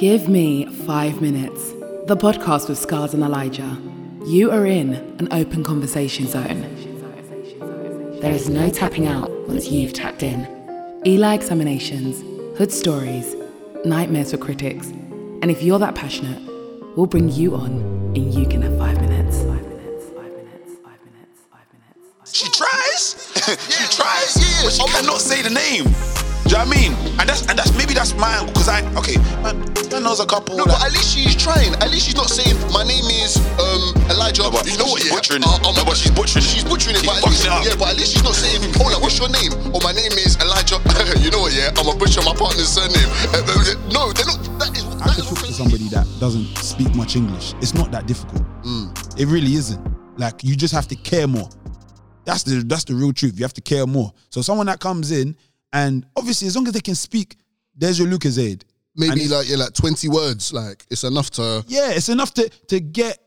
Give me five minutes. The podcast with Scars and Elijah. You are in an open conversation zone. There is no tapping out once you've tapped in. Eli examinations, hood stories, nightmares for critics. And if you're that passionate, we'll bring you on and you can have five minutes. Five minutes, five minutes, five minutes, five minutes. She tries. she tries. yeah, But she cannot say the name. Do you know what I mean? And that's and that's maybe that's mine because I okay. Man, man knows a couple. No, that- but at least she's trying. At least she's not saying my name is um Elijah. No, but you know what? she's Yeah, butchering it. Uh, um, No, but she's butchering it. She's butchering it. She's but at least, it yeah, but at least she's not saying, "Oh, like, what's your name?" Oh, my name is Elijah. you know what? Yeah, I'm a butcher my partner's surname. No, they're not. That is. I could talk to somebody that doesn't speak much English. It's not that difficult. It really isn't. Like you just have to care more. That's the that's the real truth. You have to care more. So someone that comes in and obviously as long as they can speak, there's your Lucozade. Maybe like yeah, like 20 words. Like it's enough to. Yeah, it's enough to to get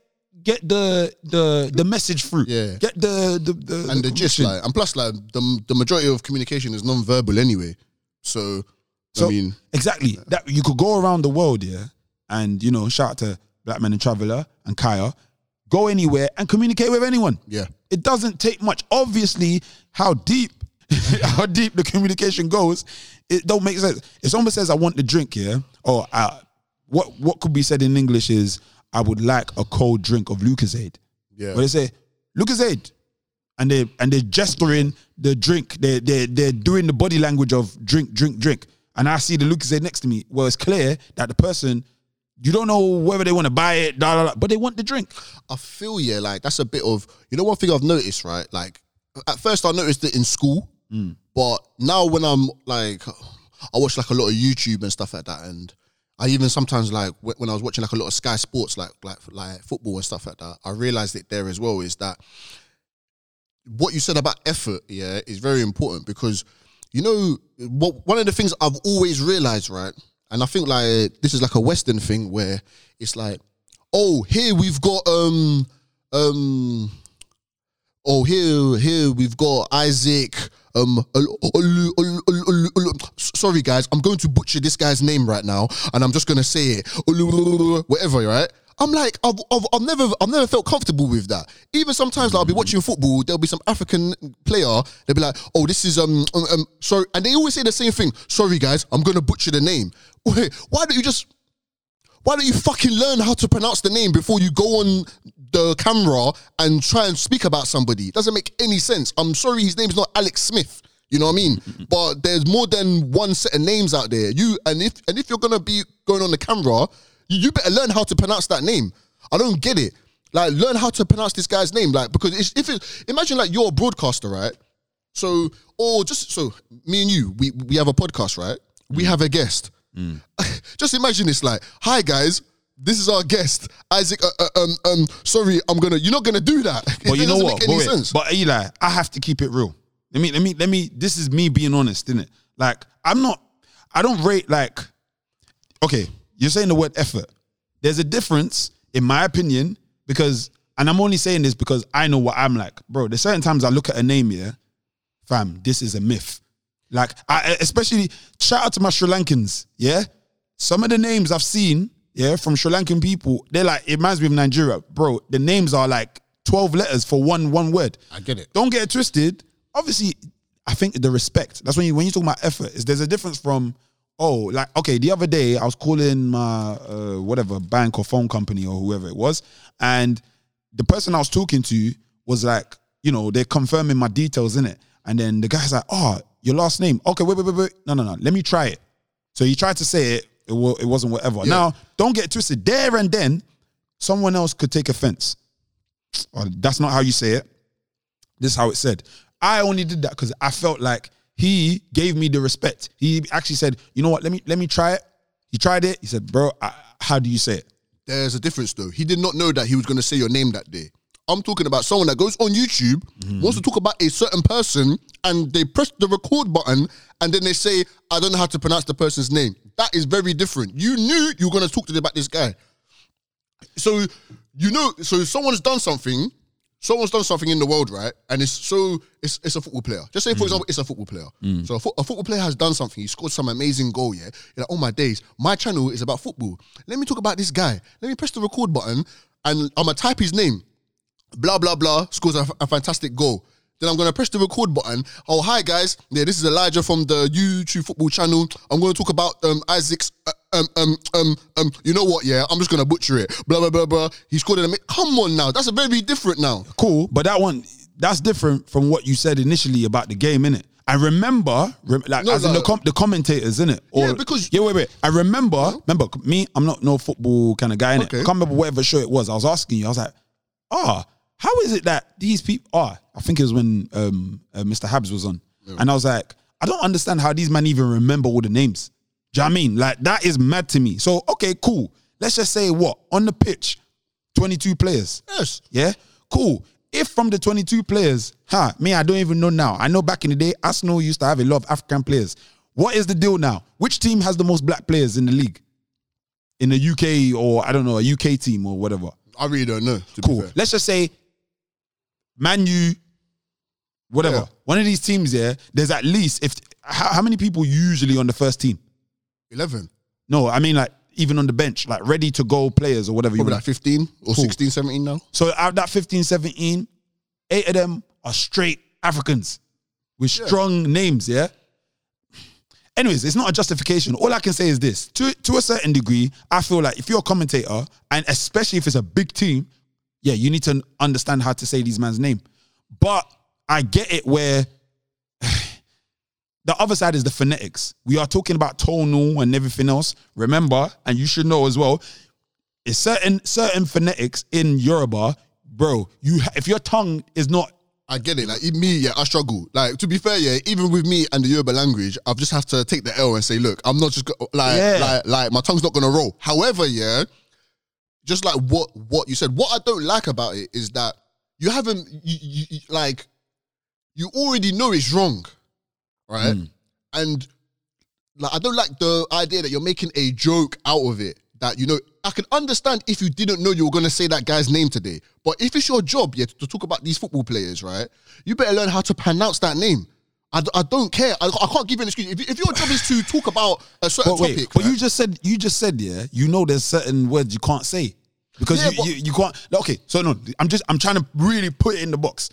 get the the the message through. Yeah. Get the the, the And the gist, like, and plus, like, the, the majority of communication is non-verbal anyway. So, So I mean, exactly that you could go around the world, yeah, and you know, shout out to Black Men and Traveler and Kaya, go anywhere and communicate with anyone. yeah. It doesn't take much. Obviously, how deep how deep the communication goes, it don't make sense. If someone says I want the drink, yeah, or uh, what what could be said in English is I would like a cold drink of Lucozade. Yeah. But they say Lucozade, and they and they're gesturing the drink. They they they're doing the body language of drink, drink, drink. And I see the Lucozade next to me. Well, it's clear that the person you don't know whether they want to buy it, da, da, da, but they want the drink. I feel yeah, like that's a bit of you know one thing I've noticed, right? Like at first I noticed it in school, but now when I'm like I watch like a lot of YouTube and stuff like that, and I even sometimes like wh- when I was watching like a lot of Sky Sports, like like like football and stuff like that, I realized it there as well is that what you said about effort, yeah, is very important because you know what one of the things I've always realized, right? And I think like this is like a Western thing where it's like, oh, here we've got um um oh here here we've got Isaac um sorry guys, I'm going to butcher this guy's name right now and I'm just gonna say it whatever, right? I'm like, I've, I've, I've never, I've never felt comfortable with that. Even sometimes, like, I'll be watching football. There'll be some African player. They'll be like, "Oh, this is um, um, um sorry," and they always say the same thing. Sorry, guys, I'm gonna butcher the name. Wait, why don't you just why don't you fucking learn how to pronounce the name before you go on the camera and try and speak about somebody? It doesn't make any sense. I'm sorry, his name's not Alex Smith. You know what I mean? but there's more than one set of names out there. You and if and if you're gonna be going on the camera, you, you better learn how to pronounce that name. I don't get it. Like, learn how to pronounce this guy's name. Like, because it's, if it, imagine like you're a broadcaster, right? So, or just so me and you, we we have a podcast, right? We mm. have a guest. just imagine this, like, hi guys, this is our guest, Isaac. Uh, uh, um, um, sorry, I'm gonna. You're not gonna do that. But you know what? But, wait, but Eli, I have to keep it real. Let me, let me, let me. This is me being honest, isn't it? Like, I'm not. I don't rate like. Okay, you're saying the word effort. There's a difference, in my opinion, because, and I'm only saying this because I know what I'm like, bro. There's certain times I look at a name here, fam. This is a myth. Like, I especially shout out to my Sri Lankans. Yeah, some of the names I've seen, yeah, from Sri Lankan people, they're like it reminds me of Nigeria, bro. The names are like twelve letters for one one word. I get it. Don't get it twisted. Obviously, I think the respect. That's when you when you talk about effort. Is there's a difference from oh like okay the other day I was calling my uh, whatever bank or phone company or whoever it was, and the person I was talking to was like you know they're confirming my details in it, and then the guy's like oh your last name okay wait wait wait wait no no no let me try it. So he tried to say it. It, wa- it wasn't whatever. Now, don't get it twisted. There and then, someone else could take offense. Oh, that's not how you say it. This is how it said. I only did that because I felt like he gave me the respect. He actually said, "You know what? Let me let me try it." He tried it. He said, "Bro, I, how do you say it?" There's a difference though. He did not know that he was gonna say your name that day. I'm talking about someone that goes on YouTube, wants to talk about a certain person, and they press the record button, and then they say, "I don't know how to pronounce the person's name." That is very different. You knew you were gonna talk to them about this guy. So you know, so someone's done something, someone's done something in the world, right? And it's so it's it's a football player. Just say, for mm. example, it's a football player. Mm. So a, fo- a football player has done something. He scored some amazing goal. Yeah, you're like, oh my days, my channel is about football. Let me talk about this guy. Let me press the record button, and I'm gonna type his name. Blah blah blah. Scores a, a fantastic goal. Then I'm gonna press the record button. Oh hi guys, yeah, this is Elijah from the YouTube football channel. I'm gonna talk about um Isaac's. Uh, um, um, um, um, you know what? Yeah, I'm just gonna butcher it. Blah blah blah blah. He scored in a. Come on now, that's a very different now. cool, but that one that's different from what you said initially about the game, innit? I remember, rem- like No, as in the com- the commentators, innit? Or, Yeah, because- yeah, wait, wait. I remember, remember me. I'm not no football kind of guy, innit? Okay. I can't remember whatever show it was. I was asking you. I was like, ah, how is it that these people? Ah, I think it was when um, uh, Mr. Habs was on, and I was like, I don't understand how these men even remember all the names. Do you know what I mean? Like that is mad to me. So okay, cool. Let's just say what on the pitch, 22 players. Yes. Yeah, cool. If from the 22 players, huh, me, I don't even know now. I know back in the day, Arsenal used to have a lot of African players. What is the deal now? Which team has the most black players in the league? In the UK or I don't know, a UK team or whatever. I really don't know. Cool. Let's just say Man U, whatever. Yeah. One of these teams, yeah, there's at least if how, how many people usually on the first team? Eleven. No, I mean like even on the bench, like ready to go players or whatever you Probably want. like 15 or 16, 17 now. So out of that 15, 17, eight of them are straight Africans with strong names, yeah? Anyways, it's not a justification. All I can say is this. To, to a certain degree, I feel like if you're a commentator, and especially if it's a big team, yeah, you need to understand how to say these man's name. But I get it where the other side is the phonetics. We are talking about tonal and everything else. Remember, and you should know as well, it's certain certain phonetics in Yoruba, bro. You if your tongue is not I get it. Like me, yeah, I struggle. Like to be fair, yeah, even with me and the Yoruba language, I've just have to take the L and say, look, I'm not just go- like, Yeah. like, like my tongue's not gonna roll. However, yeah, just like what what you said, what I don't like about it is that you haven't, you, you, you- like, you already know it's wrong, right? Hmm. And like, I don't like the idea that you're making a joke out of it. That you know, I can understand if you didn't know you were gonna say that guy's name today, but if it's your job, yeah, to talk about these football players, right? You better learn how to pronounce that name. I, d- I don't care. I, I can't give you an excuse. If, if your job is to talk about a certain But wait, topic, but right? you just said you just said yeah. You know, there's certain words you can't say because Yeah, you, but- you you can't. Okay, so no, I'm just I'm trying to really put it in the box.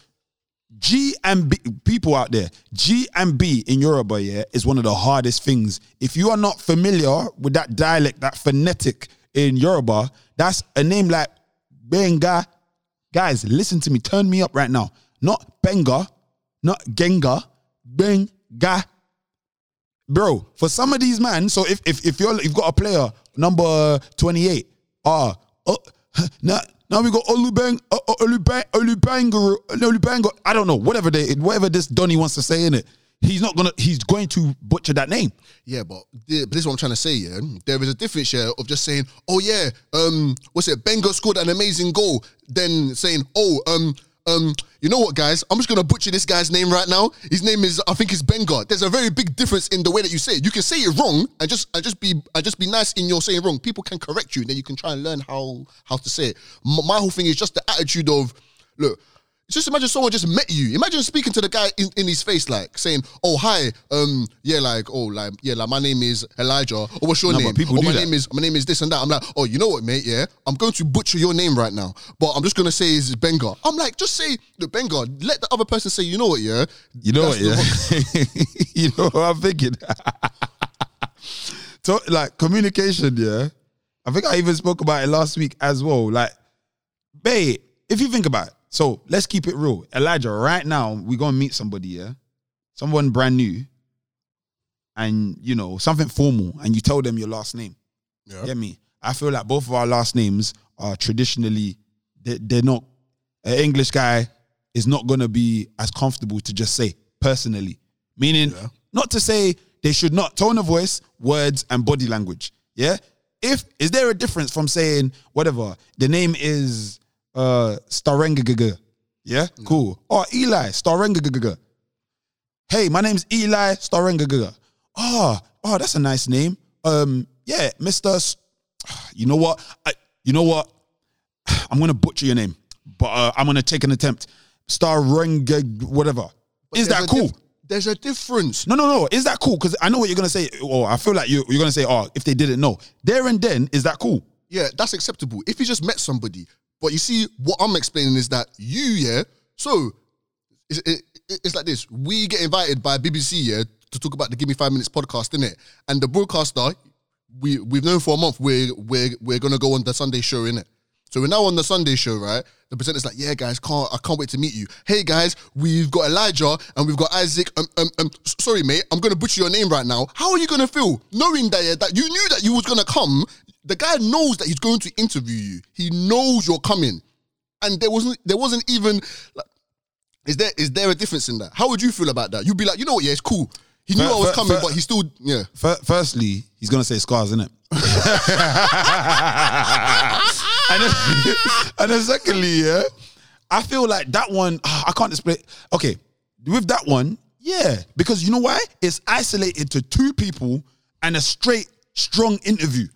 G and B people out there, G and B in Yoruba, yeah, is one of the hardest things. If you are not familiar with that dialect, that phonetic in Yoruba, that's a name like Benga. Guys, listen to me. Turn me up right now. Not Benga, not Genga, Benga bro. For some of these man, so if if if you're you've got a player number twenty eight, ah, oh, now now we got Olubang, uh, uh, Olubang, Olubanger, Olubanger. I don't know, whatever they whatever this Donny wants to say in it. He's not gonna. He's going to butcher that name. Yeah, but, the- this is what I'm trying to say. Yeah, there is a difference here of just saying, "Oh yeah, um, what's it? Benga scored an amazing goal." Then saying, "Oh, um, um, you know what, guys? I'm just gonna butcher this guy's name right now. His name is, I think, it's Benga." There's a very big difference in the way that you say it. You can say it wrong and just and just be and just be nice in your saying wrong. People can correct you, and then you can try and learn how how to say it. My whole thing is just the attitude of, look. Just imagine someone just met you. Imagine speaking to the guy in, in his face, like saying, "Oh hi, um, yeah, like, oh, like, yeah, like, my name is Elijah. Or what's your No, name? people oh, do my that. name is my name is this and that." I'm like, "Oh, you know what, mate? Yeah, I'm going to butcher your name right now, but I'm just gonna say is Benga." I'm like, just say the Benga. Let the other person say, "You know what? Yeah, You know what? Yeah. you know what I'm thinking. so, like communication, yeah. I think I even spoke about it last week as well. Like, babe, if you think about it, so let's keep it real. Elijah, right now, we're gonna meet somebody, yeah, someone brand new, and you know something formal, and you tell them your last name. Yeah. Get me? I feel like both of our last names are traditionally they, they're not. An English guy is not gonna be as comfortable to just say personally. Meaning, not to say they should not tone of voice, words, and body language. Yeah. If is there a difference from saying whatever the name is uh Starengagaga? Yeah, cool. Or Eli Starengagaga. Hey, my name's Eli Starengagaga. Oh, oh, that's a nice name. Um, yeah, Mister. S- You know what? I, you know what? I'm gonna butcher your name. but uh, I'm gonna take an attempt. Starring whatever. Is that cool? dif- there's a difference. No, no, no. Is that cool? Because I know what you're gonna say. Or I feel like you, you're gonna say, "Oh, if they didn't know, there and then, is that cool?" Yeah, that's acceptable. If you just met somebody, but you see, what I'm explaining is that you, yeah. So it's, it, it's like this: we get invited by BBC, yeah, to talk about the Give Me Five Minutes podcast, innit? And the broadcaster, we we've known for a month we're we're we're gonna go on the Sunday show, innit? So we're now on the Sunday show, right? The presenter's like, "Yeah, guys, can't I can't wait to meet you. Hey, guys, we've got Elijah and we've got Isaac. Um, um, um sorry, mate, I'm gonna butcher your name right now. How are you gonna feel knowing that yeah, that you knew that you was gonna come? The guy knows that he's going to interview you. He knows you're coming, and there wasn't there wasn't even. Like, is there is there a difference in that? How would you feel about that? You'd be like, you know what? Yeah, it's cool. He knew I was coming, but he still yeah. Fir- Firstly, he's gonna say scars, isn't it? and, then, and then secondly, yeah, I feel like that one. ah, I can't explain. Okay, with that one, yeah, because you know why? It's isolated to two people and a straight, strong interview.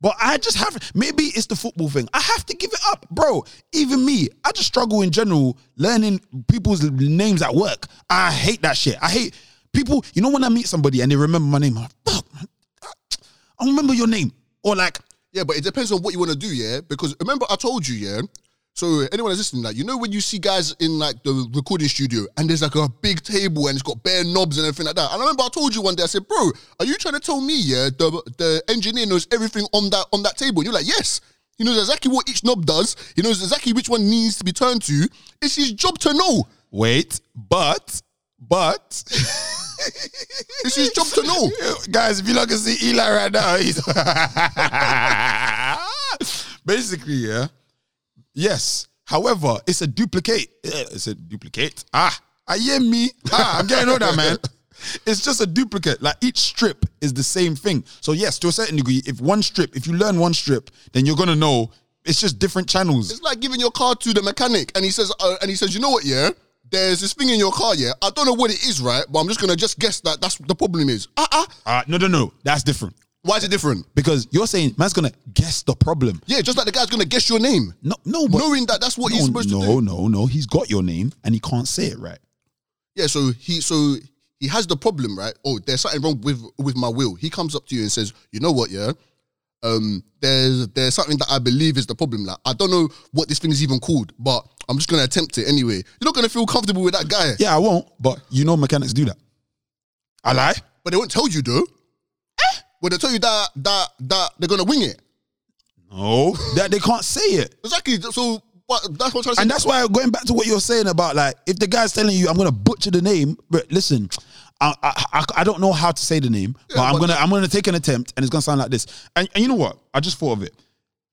But I just have maybe it's the football thing. I have to give it up, bro. Even me, I just struggle in general learning people's names at work. I hate that shit. I hate people. You know when I meet somebody and they remember my name, I'm like, fuck, man, I remember your name. Or like, Yeah, but it depends on what you want to do, yeah. Because remember, I told you, yeah. So anyone that's listening, like you know when you see guys in like the recording studio and there's like a big table and it's got bare knobs and everything like that. And I remember I told you one day, I said, "Bro, are you trying to tell me, yeah, the the engineer knows everything on that on that table?" And you're like, "Yes." He knows exactly what each knob does. He knows exactly which one needs to be turned to. It's his job to know. wait, but, but. It's his job to know. Guys, if you look and see Eli right now, he's basically, yeah. Yes. However, it's a duplicate. eh, It's a duplicate. Ah, I hear me. Ah, I'm getting older, man. It's just a duplicate. Like each strip is the same thing. So yes, to a certain degree, if one strip, if you learn one strip, then you're gonna know. It's just different channels. It's like giving your car to the mechanic, and he says, uh, and he says, you know what, yeah, there's this thing in your car, yeah. I don't know what it is, right, but I'm just gonna just guess that that's the problem is. Uh uh Uh, no, no, no. That's different Why is it different? because you're saying man's gonna guess the problem. Yeah, just like the guy's gonna guess your name, No, no, but knowing that that's what no, he's supposed no, to do. no, no. He's got your name and he can't say it right. Yeah, so he so he has the problem, right? Oh, there's something wrong with with my will. He comes up to you and says, you know what, yeah. Um, there's there's something that I believe is the problem. Like I don't know what this thing is even called, but I'm just gonna attempt it anyway. You're not gonna feel comfortable with that guy, Yeah, I won't. But you know, mechanics do that. I lie. but they won't tell you though. But they tell you that that that they're gonna wing it. No, that they can't say it. Exactly. So what, that's what I'm trying to say. And that's why going back to what you're saying about like if the guy's telling you I'm gonna butcher the name, but listen, I I, I, I don't know how to say the name, but I'm but- gonna I'm gonna take an attempt and it's gonna sound like this. And, and you know what? I just thought of it.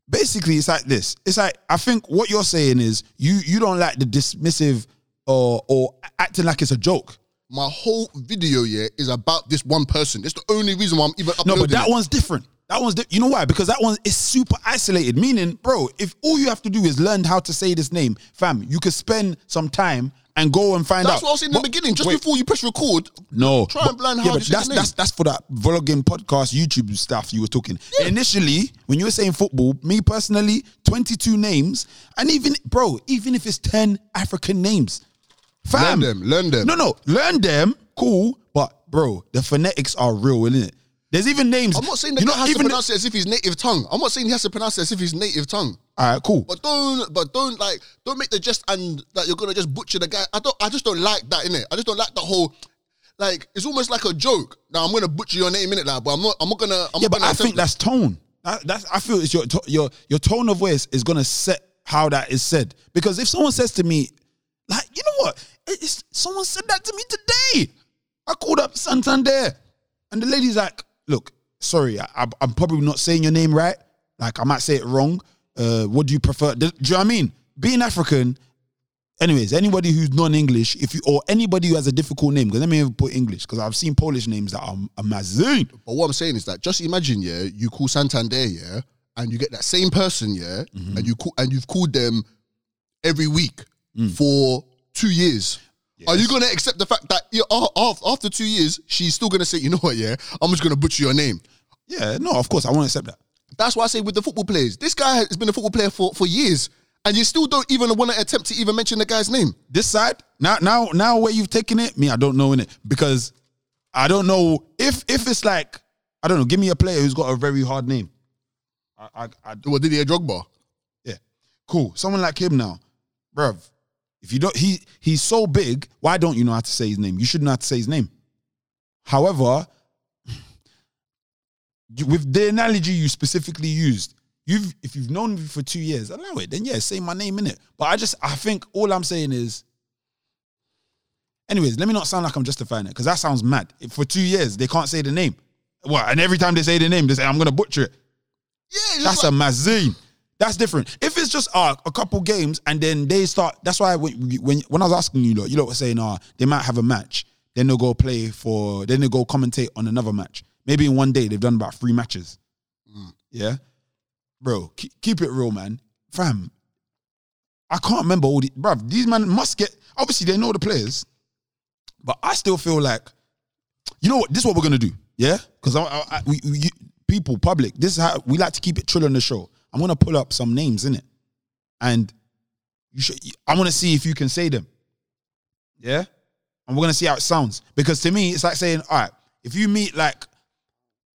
Basically, it's like this. It's like I think what you're saying is you you don't like the dismissive or or acting like it's a joke. My whole video yeah is about this one person. It's the only reason why I'm even No, uploading. but that it. one's different. That one's di- you know why? Because that one is super isolated. Meaning, bro, if all you have to do is learn how to say this name, fam, you could spend some time and go and find That's out. That's what I was saying in the beginning. Just wait, before you press record, no, try and but- learn yeah, how but to say that's that's that's for that vlogging podcast, YouTube stuff you were talking. Yeah. Initially, when you were saying football, me personally, twenty two names, and even bro, even if it's ten African names, fam, Learn them, learn them. No, no, learn them, cool, but bro, the phonetics are real, isn't it? There's even names. I'm not saying the you guy has to even pronounce it as if he's native tongue. I'm not saying he has to pronounce it as if he's native tongue. all right, cool. But don't, but don't like, don't make the just and that you're gonna just butcher the guy. I don't, I just don't like that in it. I just don't like the whole, like it's almost like a joke. Now I'm gonna butcher your name in it, like, but I'm not, I'm not gonna. I'm yeah, not but gonna I think it. that's tone. That, that's I feel it's your to- your your tone of voice is gonna set how that is said. Because if someone says to me, like, you know what, it's, someone said that to me today. I called up Santander, and the lady's like, "Look, sorry, I, I'm probably not saying your name right. Like, I might say it wrong. Uh, what do you prefer? Do, do you know what I mean? Being African." Anyways, anybody who's non-English, if you or anybody who has a difficult name, because let me even put English, because I've seen Polish names that are amazing. But what I'm saying is that just imagine, yeah, you call Santander, yeah, and you get that same person, yeah, Mm-hmm. and you call and you've called them every week Mm. for two years. Are you gonna accept the fact that a- after two years she's still gonna say, you know what, yeah, I'm just gonna butcher your name? Yeah, no, of course I won't accept that. That's why I say with the football players, this guy has been a football player for, for years, and you still don't even want to attempt to even mention the guy's name. this side now now now where you've taken it me i don't know in it because i don't know if if it's like i don't know give me a player who's got a very hard name i i, I What Didier bar? yeah cool someone like him now bruv if you don't he he's so big why don't you know how to say his name you should know how to say his name however you- with the analogy you specifically used you've if you've known me for two years allow it then yeah say my name in it but i just i think all i'm saying is Anyways, let me not sound like I'm justifying it because that sounds mad. If for two years they can't say the name, what? And every time they say the name, they say I'm gonna butcher it. Yeah, That's just a mazine. That's different. If it's just uh, a couple games and then they start, that's why when when, when I was asking you, lot, you lot were saying, uh, they might have a match, then they'll go play for, then they'll go commentate on another match. Maybe in one day they've done about three matches. Yeah, bro, keep, keep it real, man, fam. I can't remember all the, bruv. These men must get. Obviously, they know the players, but I still feel like, you know what? This is what we're gonna do, yeah? Because I, I, I, we, we, people, public, this is how we like to keep it chill on the show. I'm gonna pull up some names in it, and you should. I want to see if you can say them, yeah? And we're gonna see how it sounds because to me, it's like saying, all right, if you meet like,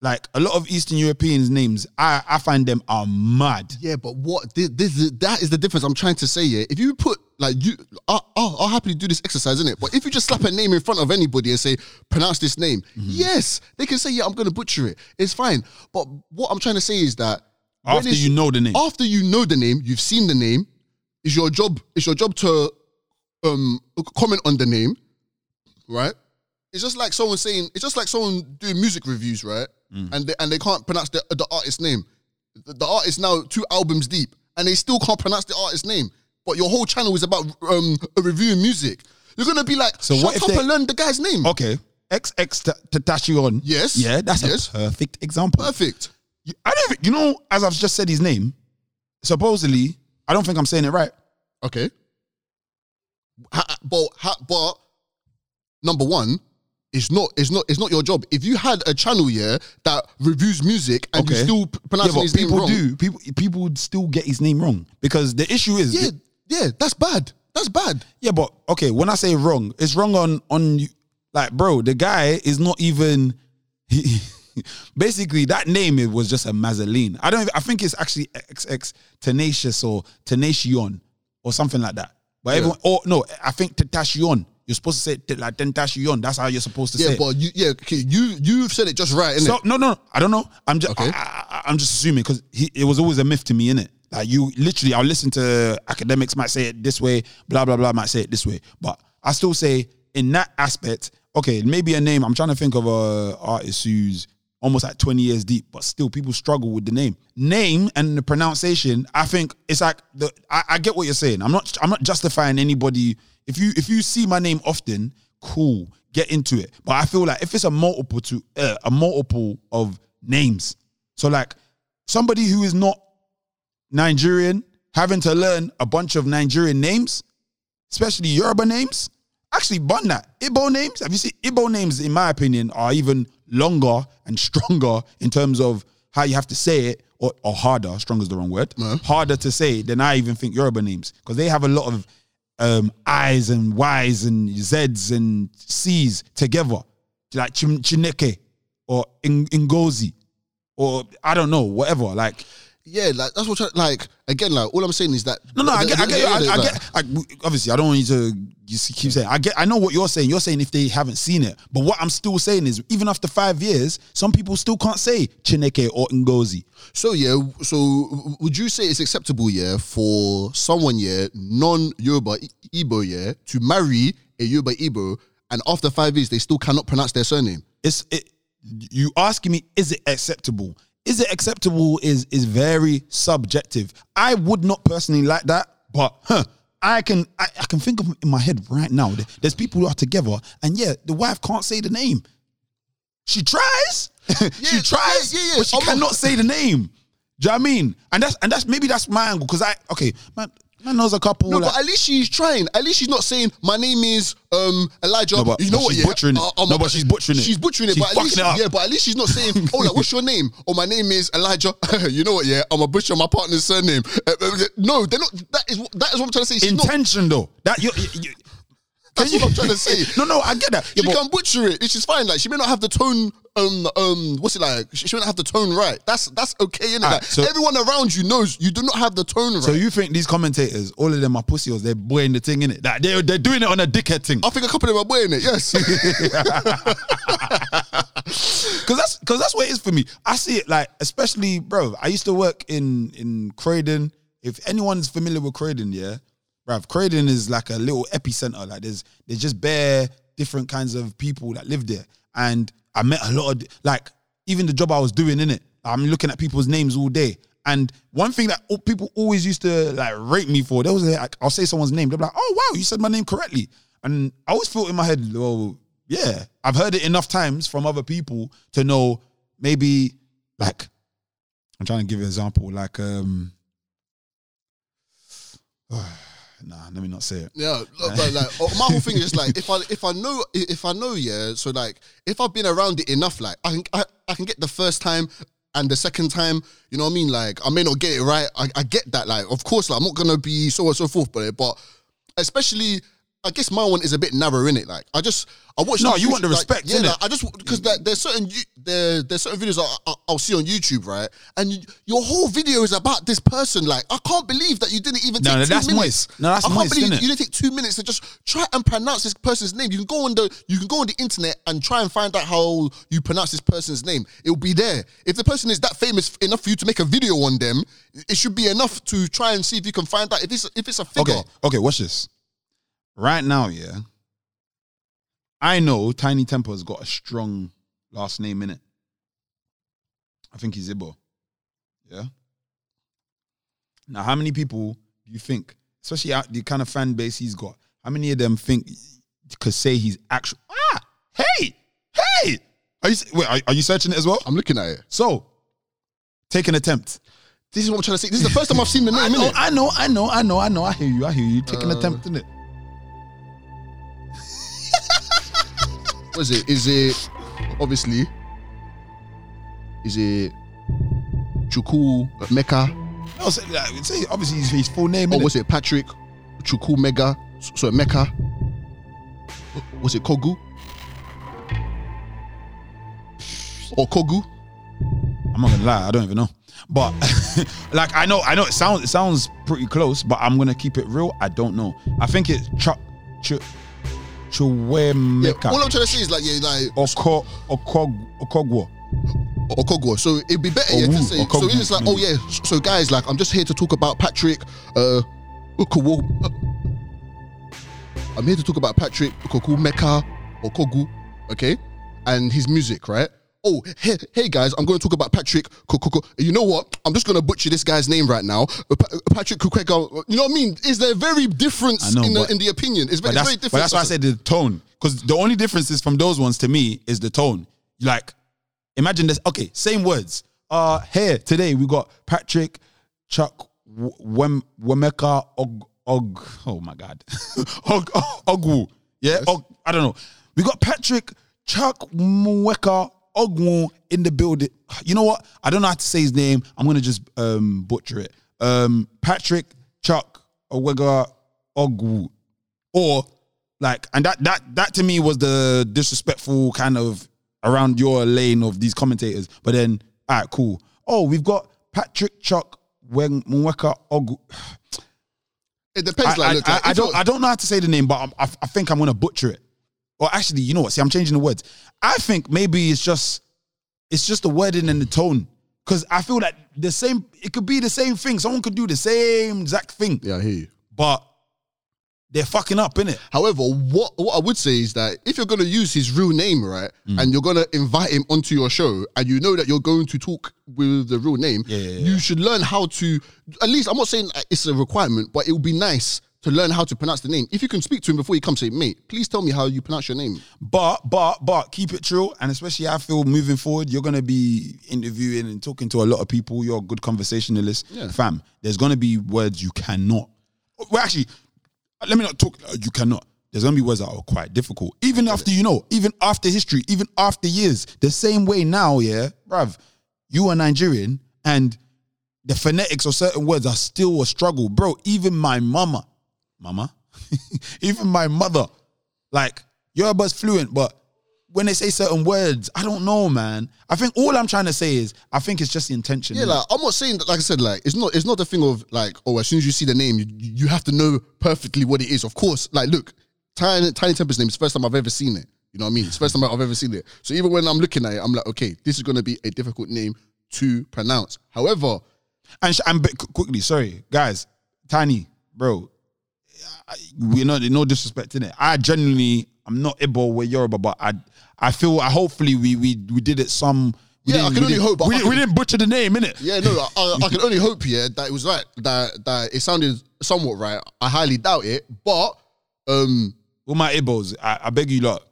like a lot of Eastern Europeans' names, I I find them are mad. Yeah, but what this, this is that is the difference I'm trying to say. Yeah, if you put like you, I'll, I'll, I'll happily do this exercise in it. But if you just slap a name in front of anybody and say pronounce this name, Mm-hmm. yes, they can say yeah, I'm gonna butcher it. It's fine. But what I'm trying to say is that After you know the name. after you know the name, you've seen the name. It's your job. It's your job to um comment on the name, right? It's just like someone saying. It's just like someone doing music reviews, right? Mm. And they, and they can't pronounce the the artist's name. The, the artist now two albums deep, and they still can't pronounce the artist's name. But your whole channel is about um reviewing music. You're gonna be like, So shut up they- and learn the guy's name. Okay, XX Tatashion. Yes. Yeah, that's Yes. a perfect example. Perfect. I don't. even- You know, as I've just said his name, supposedly, I don't think I'm saying it right. Okay. Ha- but ha- but number one, it's not it's not it's not your job. If you had a channel here that reviews music and you Okay. still p- pronouncing his name people wrong, do. People people would still get his name wrong because the issue is. yeah, yeah, that's bad. That's bad. Yeah, but okay, when I say wrong, it's wrong on on you. Like, bro, the guy is not even. He, basically, that name it was just a Mazzoline. I don't. even- I think it's actually XX Tenacious or Tenacion or something like that. But everyone, or no, I think Tetashion. You're supposed to say it like Tetashion. That's how you're supposed to Yeah, say. Yeah, but you yeah, okay, you you've said it just right, innit? So no, no, I don't know. I'm just, Okay. I, am just assuming because it was always a myth to me, in it. Like you, literally, I'll listen to academics might say it this way, blah blah blah, might say it this way, but I still say in that aspect, okay, maybe a name. I'm trying to think of a artist who's almost like 20 years deep, but still people struggle with the name, name and the pronunciation. I think it's like the. I, I get what you're saying. I'm not. I'm not justifying anybody. If you if you see my name often, cool, get into it. But I feel like if it's a multiple to uh, a multiple of names, so like somebody who is not Nigerian having to learn a bunch of Nigerian names, especially Yoruba names. Actually, bun that. Names. Have you seen Igbo names? In my opinion, are even longer and stronger in terms of how you have to say it, or, or harder. Stronger is the wrong word. Harder to say than I even think Yoruba names because they have a lot of um, I's and Y's and Z's and C's together, like Chin- Chineke or In- Ngozi or I don't know, whatever. Like yeah, like that's what like again, like all I'm saying is that no, no, I get, I get, I, I get. I, obviously, I don't want you to keep saying. I get, I know what you're saying. You're saying if they haven't seen it, but what I'm still saying is, even after five years, some people still can't say Chineke or Ngozi. So yeah, so would you say it's acceptable, yeah, for someone, yeah, non-Yoruba Igbo, yeah, to marry a Yoruba Igbo, and after five years they still cannot pronounce their surname? It's it. You asking me, is it acceptable? Is it acceptable? Is is very subjective. I would not personally like that, but huh, I can I, I can think of in my head right now. There's people who are together, and yeah, the wife can't say the name. She tries. she tries, yeah, yeah, yeah. but she I'm not- cannot say the name. Do you know what I mean? And that's and that's maybe that's my angle because I okay, man. Man knows a couple. No, like- but at least she's trying. At least she's not saying my name is um Elijah. No, but- you know but what? she's yeah, butchering it. uh, No, but she's butchering it. She's butchering it. She's but at least, it up. yeah, but at least she's not saying, "Oh, like what's your name?" Or my name is Elijah. you know what? Yeah, I'm a butcher. My partner's surname. Uh, uh, no, they're not. That is what- that is what I'm trying to say. She's not. intention though. That you. you, you That's what I'm trying to say. no, no, I get that. Yeah, she but- can butcher it, which is fine. Like she may not have the tone. Um, um, what's it like? She, she may not have the tone right. That's that's okay, innit? Alright, Like, so- everyone around you knows you do not have the tone right. So you think these commentators, all of them are pussies? They're boying the thing in it. That they're they're doing it on a dickhead thing. I think a couple of them are wearing it. Yes. Cause that's cause that's what it is for me. I see it like, especially, bro. I used to work in in Croydon. If anyone's familiar with Croydon, yeah, bro, Croydon is like a little epicenter. Like there's there's just bare different kinds of people that live there, and I met a lot of like even the job I was doing in it. I'm looking at people's names all day. And one thing that people always used to like rate me for, there was like, I'll say someone's name, they're like, "Oh wow, you said my name correctly," and I always felt in my head, well, yeah, I've heard it enough times from other people to know maybe like I'm trying to give you an example, like um nah, let me not say it. Yeah, like oh, my whole thing is like if I if I know if I know yeah, so like if I've been around it enough, like I can I, I can get the first time and the second time, you know what I mean? Like I may not get it right. I, I get that. Like of course, like I'm not gonna be so and so forth, but but especially. I guess my one is a bit narrow in it. Like I just I watch. No, you want the respect, Like, yeah, like, I just because there's certain you- there there's certain videos I, I, I'll see on YouTube, right? And you, your whole video is about this person. Like I can't believe that you didn't even No, take no, two that's minutes. moist. No, that's I can't moist, believe innit? you didn't take two minutes to just try and pronounce this person's name. You can go on the you can go on the internet and try and find out how you pronounce this person's name. It'll be there. If the person is that famous enough for you to make a video on them, it should be enough to try and see if you can find out if it's if it's a figure. Okay, okay, watch this. Right now, yeah. I know Tinie Tempah's got a strong last name in it. I think he's Ibo. Yeah. Now, how many people do you think, especially the kind of fan base he's got, how many of them think could say he's actual? Ah, hey, hey. Are you wait? Are, are you searching it as well? I'm looking at it. So, take an attempt. This is what I'm trying to say. This is the first time I've seen the I name. know, innit? I know, I know, I know, I know. I hear you. I hear you. Take an Uh, attempt, innit? What is it? Is it obviously? Is it Chuku Mecca? No, say, like, say obviously his, his full name. Or innit? was it Patrick Chuku Mega? So Mecca? Was it Kogu? Or Kogu? I'm not gonna lie, I don't even know. But like I know, I know it sounds it sounds pretty close, but I'm gonna keep it real. I don't know. I think it's Chuck Ch Yeah, Chuwemeka all I'm trying to say is like yeah, like Oko Okog Okogwo. or Kogwa. So it'd be better yeah, to say. So it's like, oh yeah. So guys, like I'm just here to talk about Patrick. Uh. I'm here to talk about Patrick Koku Mecca or Kogu, okay, and his music, right? Oh, hey, hey guys, I'm going to talk about Patrick Koku. You know what? I'm just going to butcher this guy's name right now. Uh, Pa- uh, Patrick Kukweka. You know what I mean? Is there a very difference know, in, the, in the opinion? It's very, But that's, very but different. that's why I said the tone. Because the only difference is from those ones to me is the tone. Like, imagine this. Okay, same words. Uh, here today we got Patrick, Chuck, Wem, Wemeka, Og, Og. Oh my God, Og, Ogwu. Yeah, Og, I don't know. We got Patrick, Chuck, Mweka, Ogwu in the building. You know what? I don't know how to say his name. I'm gonna just um butcher it. Um, Patrick, Chuck, Owega, Ogwu or like and that that that to me was the disrespectful kind of around your lane of these commentators but then all right cool oh we've got patrick chuck Mweka Ogu. it depends. I, like, I, I, I don't I don't know how to say the name, but I'm- I, I think I'm gonna butcher it. Or actually, you know what? See, I'm changing the words. I think maybe it's just it's just the wording and the tone. Cause I feel that the same it could be the same thing. Someone could do the same exact thing, Yeah, I hear you. but they're fucking up in it. However, what what I would say is that if you're going to use his real name, right, mm. and you're going to invite him onto your show, and you know that you're going to talk with the real name, Yeah, yeah, you should learn how to. At least I'm not saying it's a requirement, but it would be nice to learn how to pronounce the name. If you can speak to him before he comes, say, mate, please tell me how you pronounce your name. But but but keep it true, and especially I feel moving forward, you're gonna be interviewing and talking to a lot of people. You're a good conversationalist, Yeah. fam. There's gonna be words you cannot, well, actually, let me not talk. uh, You cannot. There's gonna be words that are quite difficult, even after you know, even after history, even after years. The same way now, yeah, bruv. You are Nigerian, and the phonetics of certain words are still a struggle, bro. Even my mama, mama, even my mother, like Yoruba's fluent, but when they say certain words, I don't know, man. I think all I'm trying to say is, I think it's just the intention. Yeah, innit? like I'm not saying that. Like I said, like it's not. It's not the thing of like, oh, as soon as you see the name, you, you have to know perfectly what it is. Of course, like look, Tiny Tinie Tempah's name is the first time I've ever seen it. You know what I mean? It's the first time I've ever seen it. So even when I'm looking at it, I'm like, okay, this is going to be a difficult name to pronounce. However, And, sh- and b- quickly, sorry, guys, Tiny, bro, we're not no disrespect in it. I genuinely, I'm not Igbo with Yoruba, but I, I feel, I hopefully we we we did it some. We Yeah, I can only hope, but we, I didn't, we didn't butcher the name, innit? yeah, no, I, I can only hope here that it was right. That that it sounded somewhat right. I highly doubt it, but um, All my Igbos, I, I beg you lot,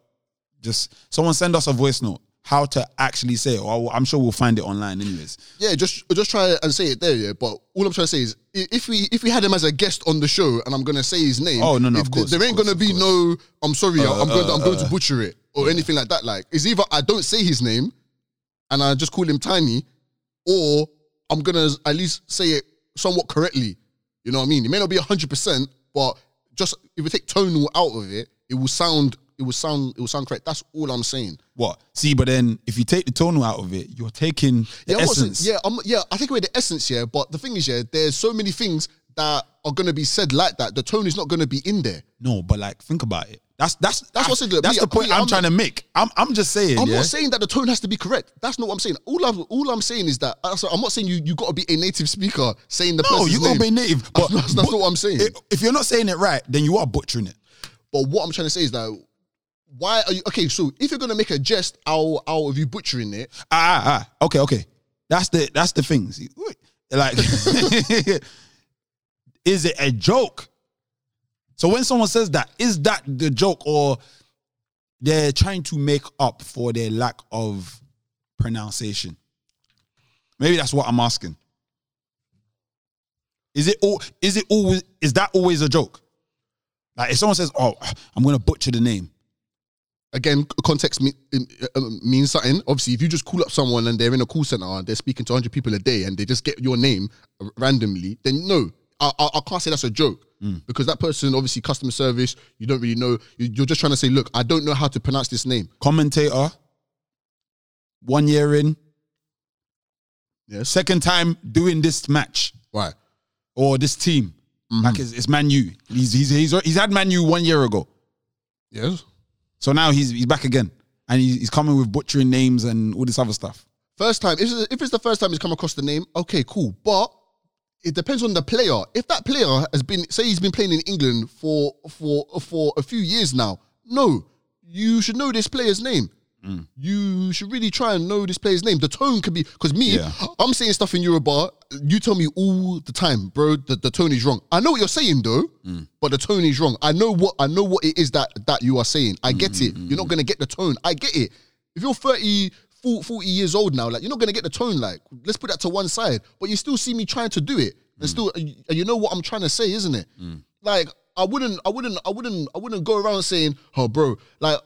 just someone send us a voice note how to actually say it. Or I'm sure we'll find it online, anyways. Yeah, just just try and say it there, yeah. But all I'm trying to say is, if we if we had him as a guest on the show, and I'm gonna say his name, Oh, no, no, of course, there ain't course, gonna be no. I'm sorry, Uh, I'm going uh, I'm going uh, to butcher it or anything like that. Like it's either I don't say his name, and I just call him Tinie, or I'm gonna at least say it somewhat correctly. You know what I mean? It may not be hundred percent, but just if we take tonal out of it, it will sound it will sound it will sound correct. That's all I'm saying. What? See, but then if you take the tonal out of it, you're taking the Yeah, I'm not saying- essence. yeah, I'm, yeah. I take away the essence, yeah. But the thing is, yeah, there's so many things that are gonna be said like that. The tone is not gonna be in there. No, but like think about it. That's that's That's I- what good. That's me, the point I'm, I'm trying to make. I'm I'm just saying. I'm yeah? not saying that the tone has to be correct. That's not what I'm saying. All I'm all I'm saying is that uh, also, I'm not saying you you got to be a native speaker saying the No, you gotta name. be native. But That's, that's but not what I'm saying. i- If you're not saying it right, then you are butchering it. but what I'm trying to say is that why are you okay? So if you're gonna make a jest out out of you butchering it, Ah, ah, ah. Okay, okay. That's the that's the thing. See, like, is it a joke? So when someone says that, is that the joke, or they're trying to make up for their lack of pronunciation? Maybe that's what I'm asking. Is it all? Is it always? Is that always a joke? Like if someone says, "Oh, I'm gonna butcher the name," again, context me, uh, means something. Obviously, if you just call up someone and they're in a call center and they're speaking to 100 people a day and they just get your name randomly, then no, I, I, I can't say that's a joke because that person, obviously, customer service, you don't really know. You- You're just trying to say, look, I don't know how to pronounce this name. commentator, one year in, Yes. second time doing this match Right. or this team. Mm-hmm. Like it's, it's Man U. He's, he's he's he's had Man U one year ago, Yes. So now he's he's back again, and he's, he's coming with butchering names and all this other stuff. First time, if it's, if it's the first time he's come across the name, okay, cool. But it depends on the player. If that player has been, say, he's been playing in England for for for a few years now, no, you should know this player's name. Mm. You should really try and know this player's name. The tone could be because me, Yeah. I'm saying stuff in Yoruba. You tell me all the time, bro. The, the tone is wrong. I know what you're saying though, mm. but the tone is wrong. I know what I know what it is that that you are saying. I get mm, it. You're not gonna get the tone. I get it. If you're 30, 40, 40 years old now, like you're not gonna get the tone. Like, let's put that to one side. But you still see me trying to do it. And still, and you know what I'm trying to say, isn't it? Like, I wouldn't, I wouldn't, I wouldn't, I wouldn't go around saying, "Oh, bro," like,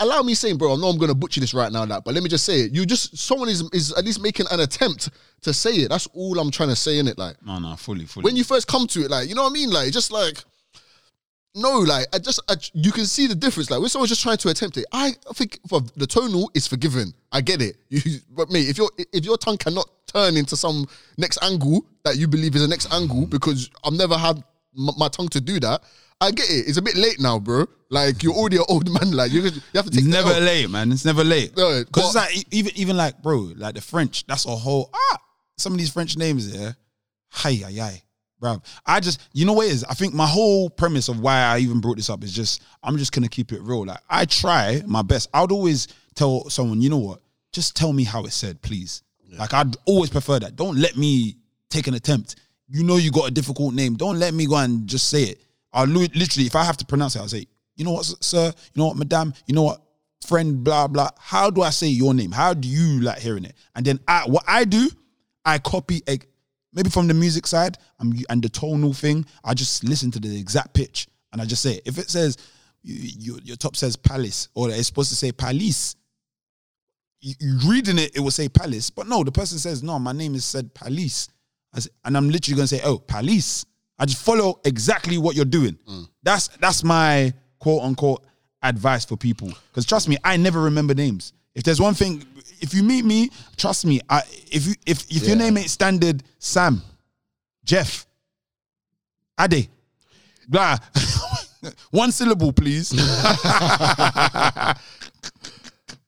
allow me saying, "Bro," I know I'm gonna butcher this right now, like, but let me just say it. You just, someone is is at least making an attempt to say it. That's all I'm trying to say in it. Like, No, no, fully, fully. when you first come to it, like, you know what I mean? Like, just like, no, like, I just, I, you can see the difference. Like, when someone's just trying to attempt it, I think for the tonal is forgiven. I get it. You, but me, if your if your tongue cannot turn into some next angle that you believe is a next angle, because I've never had m- my tongue to do that. I get it. It's a bit late now, bro. Like you're already an old man. Like you, you have to take. it's never L. late, man. It's never late. No, Because it's like even even like bro, like the French. That's a whole ah. Some of these French names, yeah. Hi, hi, hi, bro. I just you know what it is. I think my whole premise of why I even brought this up is just I'm just gonna keep it real. Like I try my best. I'd always tell someone, you know what? Just tell me how it's said, please. Like I'd always prefer that. Don't let me take an attempt. You know you got a difficult name. Don't let me go and just say it. I'll li- literally, if I have to pronounce it, I'll say, you know what, sir? You know what, madam? You know what, friend? Blah blah. How do I say your name? How do you like hearing it? And then I, what I do, I copy a, maybe from the music side, I'm and the tonal thing, I just listen to the exact pitch and I just say it. If it says you, you, your top says palace or it's supposed to say palace, you, you reading it, it will say palace, but no, the person says no, my name is said palace, say- and I'm literally gonna say oh palace. I just follow exactly what you're doing. Mm. That's that's my quote unquote advice for people. Because trust me, I never remember names. If there's one thing, if you meet me, trust me, I if you if if your name ain't standard Sam, Jeff, Ade, blah. one syllable, please.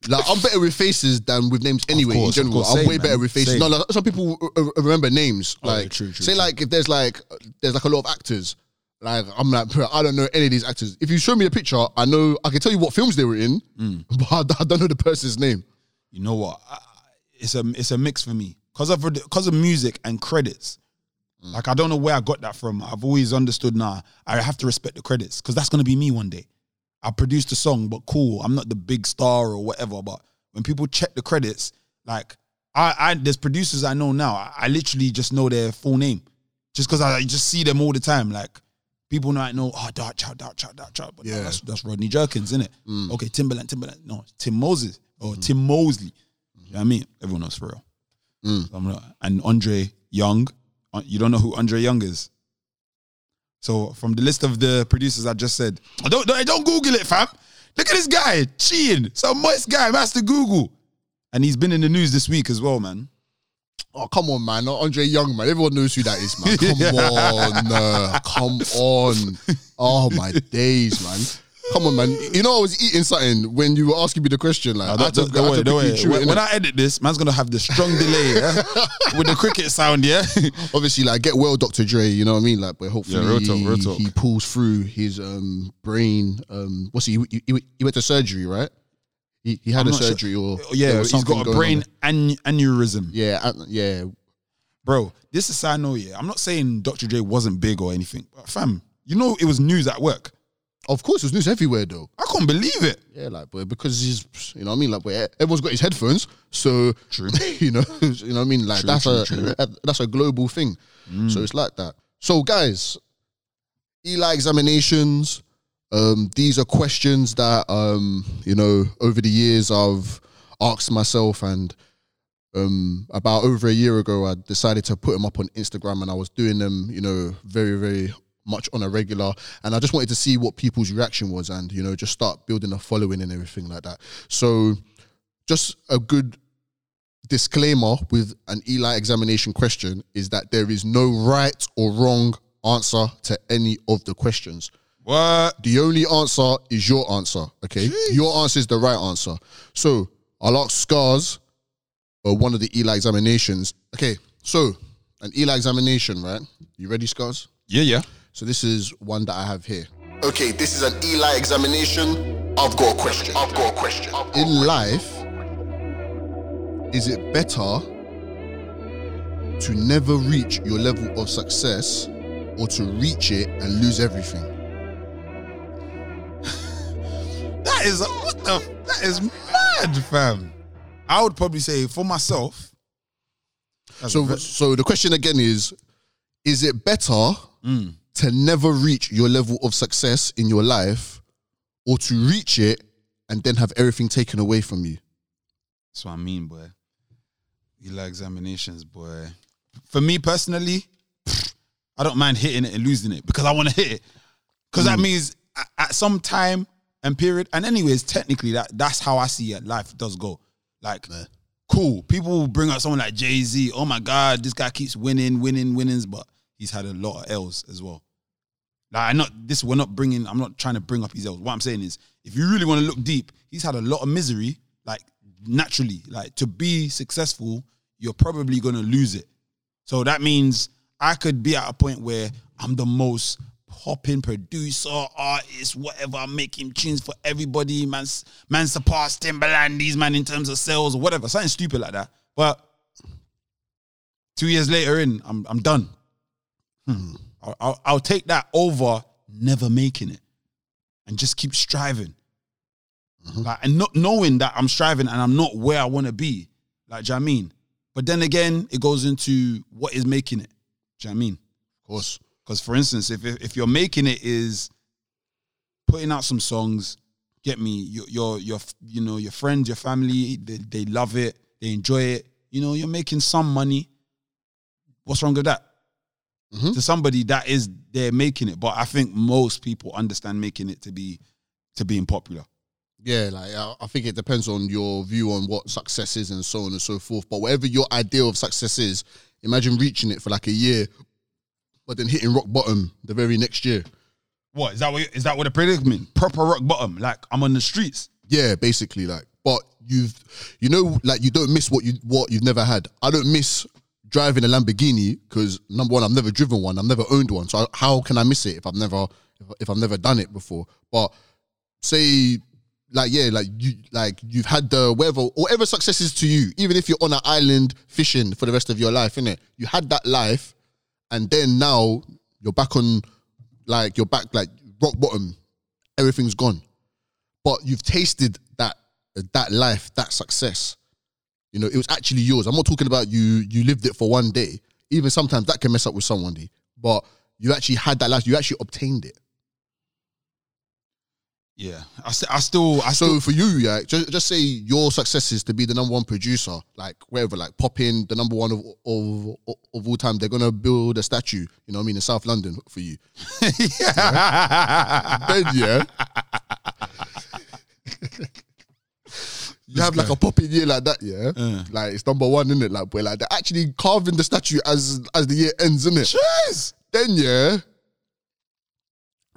Like I'm better with faces than with names anyway. course, in of general, course. I'm Same, way better with faces. Same. No, like, some people uh, uh, remember names. like, yeah, true, true, say true. like if there's like there's like a lot of actors. Like I'm like, bro, I don't know any of these actors. If you show me a picture, I know I can tell you what films they were in, Mm. but I, I don't know the person's name. you know what? I- It's a it's a mix for me because of because of music and credits. Like I don't know where I got that from. I've always understood now. I have to respect the credits because that's gonna be me one day. I produced a song, but cool. I'm not the big star or whatever. But when people check the credits, like I, I there's producers I know now. I, I literally just know their full name, just because I just see them all the time. Like people might know, oh, Darkchild, Dark Child, Darkchild, but no, Yeah. that's that's Rodney Jerkins, isn't it? Mm. Okay, Timbaland, Timbaland. No, Tim Moses or mm. Tim Mosley. You know what I mean? Everyone knows for real. Mm. I'm not- and Andre Young, uh, you don't know who Andre Young is. So from the list of the producers I just said, don't don't, don't Google it, fam. Look at this guy cheating. Some moist guy, master Google, and he's been in the news this week as well, man. Oh come on, man! Not Andre Young, man. Everyone knows who that is, man. Come on, uh, come on. Oh my days, man. Come on, man. You know I was eating something when you were asking me the question. Like, I had to- Don't- I don't had worry, don't worry. When, when? I edit this, man's gonna have the strong delay yeah? with the cricket sound, yeah. obviously like get well Dr. Dre, you know what I mean? Like but hopefully Yeah, real talk, real talk. he pulls through his um brain um what's he he, he, he went to surgery, right? He, he had I'm a not sure. surgery or yeah, was he's got a brain an- aneurysm. Yeah, uh, yeah. bro, this is I know, yeah. I'm not saying Dr. Dre wasn't big or anything, but fam, you know it was news at work. Of course there's news everywhere though. I couldn't believe it. Yeah, like but because he's you know what I mean, like everyone's got his headphones, so True. you know, you know what I mean? Like True, that's true, a. Mm. that's a global thing. So it's like that. So guys, Eli examinations. Um, these are questions that um, you know, over the years I've asked myself and um about over a year ago I decided to put them up on Instagram and I was doing them, you know, very, very much on a regular and I just wanted to see what people's reaction was and you know just start building a following and everything like that. So just a good disclaimer with an Eli examination question is that there is no right or wrong answer to any of the questions. What? The only answer is your answer, okay? Your answer is the right answer. So I'll ask Scars uh, one of the Eli examinations. Okay, so an Eli examination, right? You ready, Scars? Yeah, yeah. So this is one that I have here. Okay, this is an Eli examination. I've got a question. I've got a question. In life, is it better to never reach your level of success or to reach it and lose everything? That is what the that is mad, fam. I would probably say for myself. So, so the question again is: Is it better mm. To never reach your level of success in your life, or to reach it and then have everything taken away from you? That's what I mean, boy. You like examinations, boy. For me personally, I don't mind hitting it and losing it because I want to hit it. Because that mm. means at, some time and period, and anyways, technically that that's how I see it. Life does go. Like, cool. People will bring up someone like Jay Z. Oh my God, this guy keeps winning, winning, winnings, but he's had a lot of L's as well. Like, I'm not this. We're not bringing. I'm not trying to bring up his L's. What I'm saying is, if you really want to look deep, he's had a lot of misery. Like naturally, like to be successful, you're probably gonna lose it. So that means I could be at a point where I'm the most popping producer, artist, whatever. I'm making tunes for everybody. Man, man surpassed Timbaland, these man in terms of sales or whatever, something stupid like that. But two years later in, I'm I'm done. Hmm. I'll, I'll, I'll take that over never making it and just keep striving. Like, and not knowing that I'm striving and I'm not where I want to be. Like, do you know what I mean? But then again, it goes into what is making it. Do you know what I mean? Of course. Because for instance, if if you're making it is putting out some songs, get me your your your you know your friends, your family, they, they love it, they enjoy it. You know, you're making some money. What's wrong with that? Mhm. To somebody that is they're making it, but I think most people understand making it to be to being popular. Yeah, like I, I think it depends on your view on what success is and so on and so forth. But whatever your idea of success is, imagine reaching it for like a year, but then hitting rock bottom the very next year. What is that? What is that? What the predicament? Proper rock bottom. Like I'm on the streets. Yeah, basically, like, but you've, you know, like you don't miss what you what you've never had. I don't miss driving a Lamborghini because number one, I've never driven one, I've never owned one. So I- how can I miss it if I've never if, I've never done it before? But say, like, yeah, like you like you've had the whatever whatever success is to you, even if you're on an island fishing for the rest of your life, innit? You had that life, and then now you're back on, like you're back like rock bottom. Everything's gone but you've tasted that that life, that success. You know, it was actually yours. I'm not talking about you. You lived it for one day. Even sometimes that can mess up with someone, D. But you actually had that life. You actually obtained it. Yeah, I, st- I still, I So still, for you, yeah, just, just say your success is to be the number one producer, like wherever, like pop in the number one of of of all time. They're gonna build a statue. You know, what I mean, in South London for you. Then yeah. You have like a popping year like that, yeah. Uh. Like it's number one, isn't it? Like, boy, like they're actually carving the statue as as the year ends, isn't it? Jeez. Then yeah,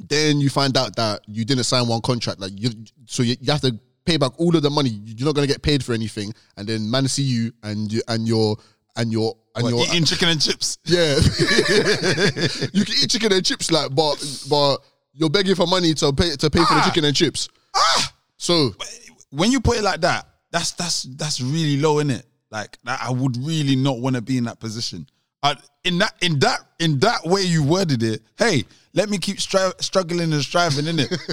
then you find out that you didn't sign one contract. Like you, so you, you have to pay back all of the money. You're not gonna get paid for anything, and then man see you and you and your and your and What, your eating chicken and chips. yeah. you can eat chicken and chips, like, but but you're begging for money to pay to pay for the Ah. chicken and chips. Ah, so When you put it like that, that's that's that's really low, is it? Like that, I would really not want to be in that position. I, in that in that in that way you worded it. Hey, let me keep stri- struggling and striving in it.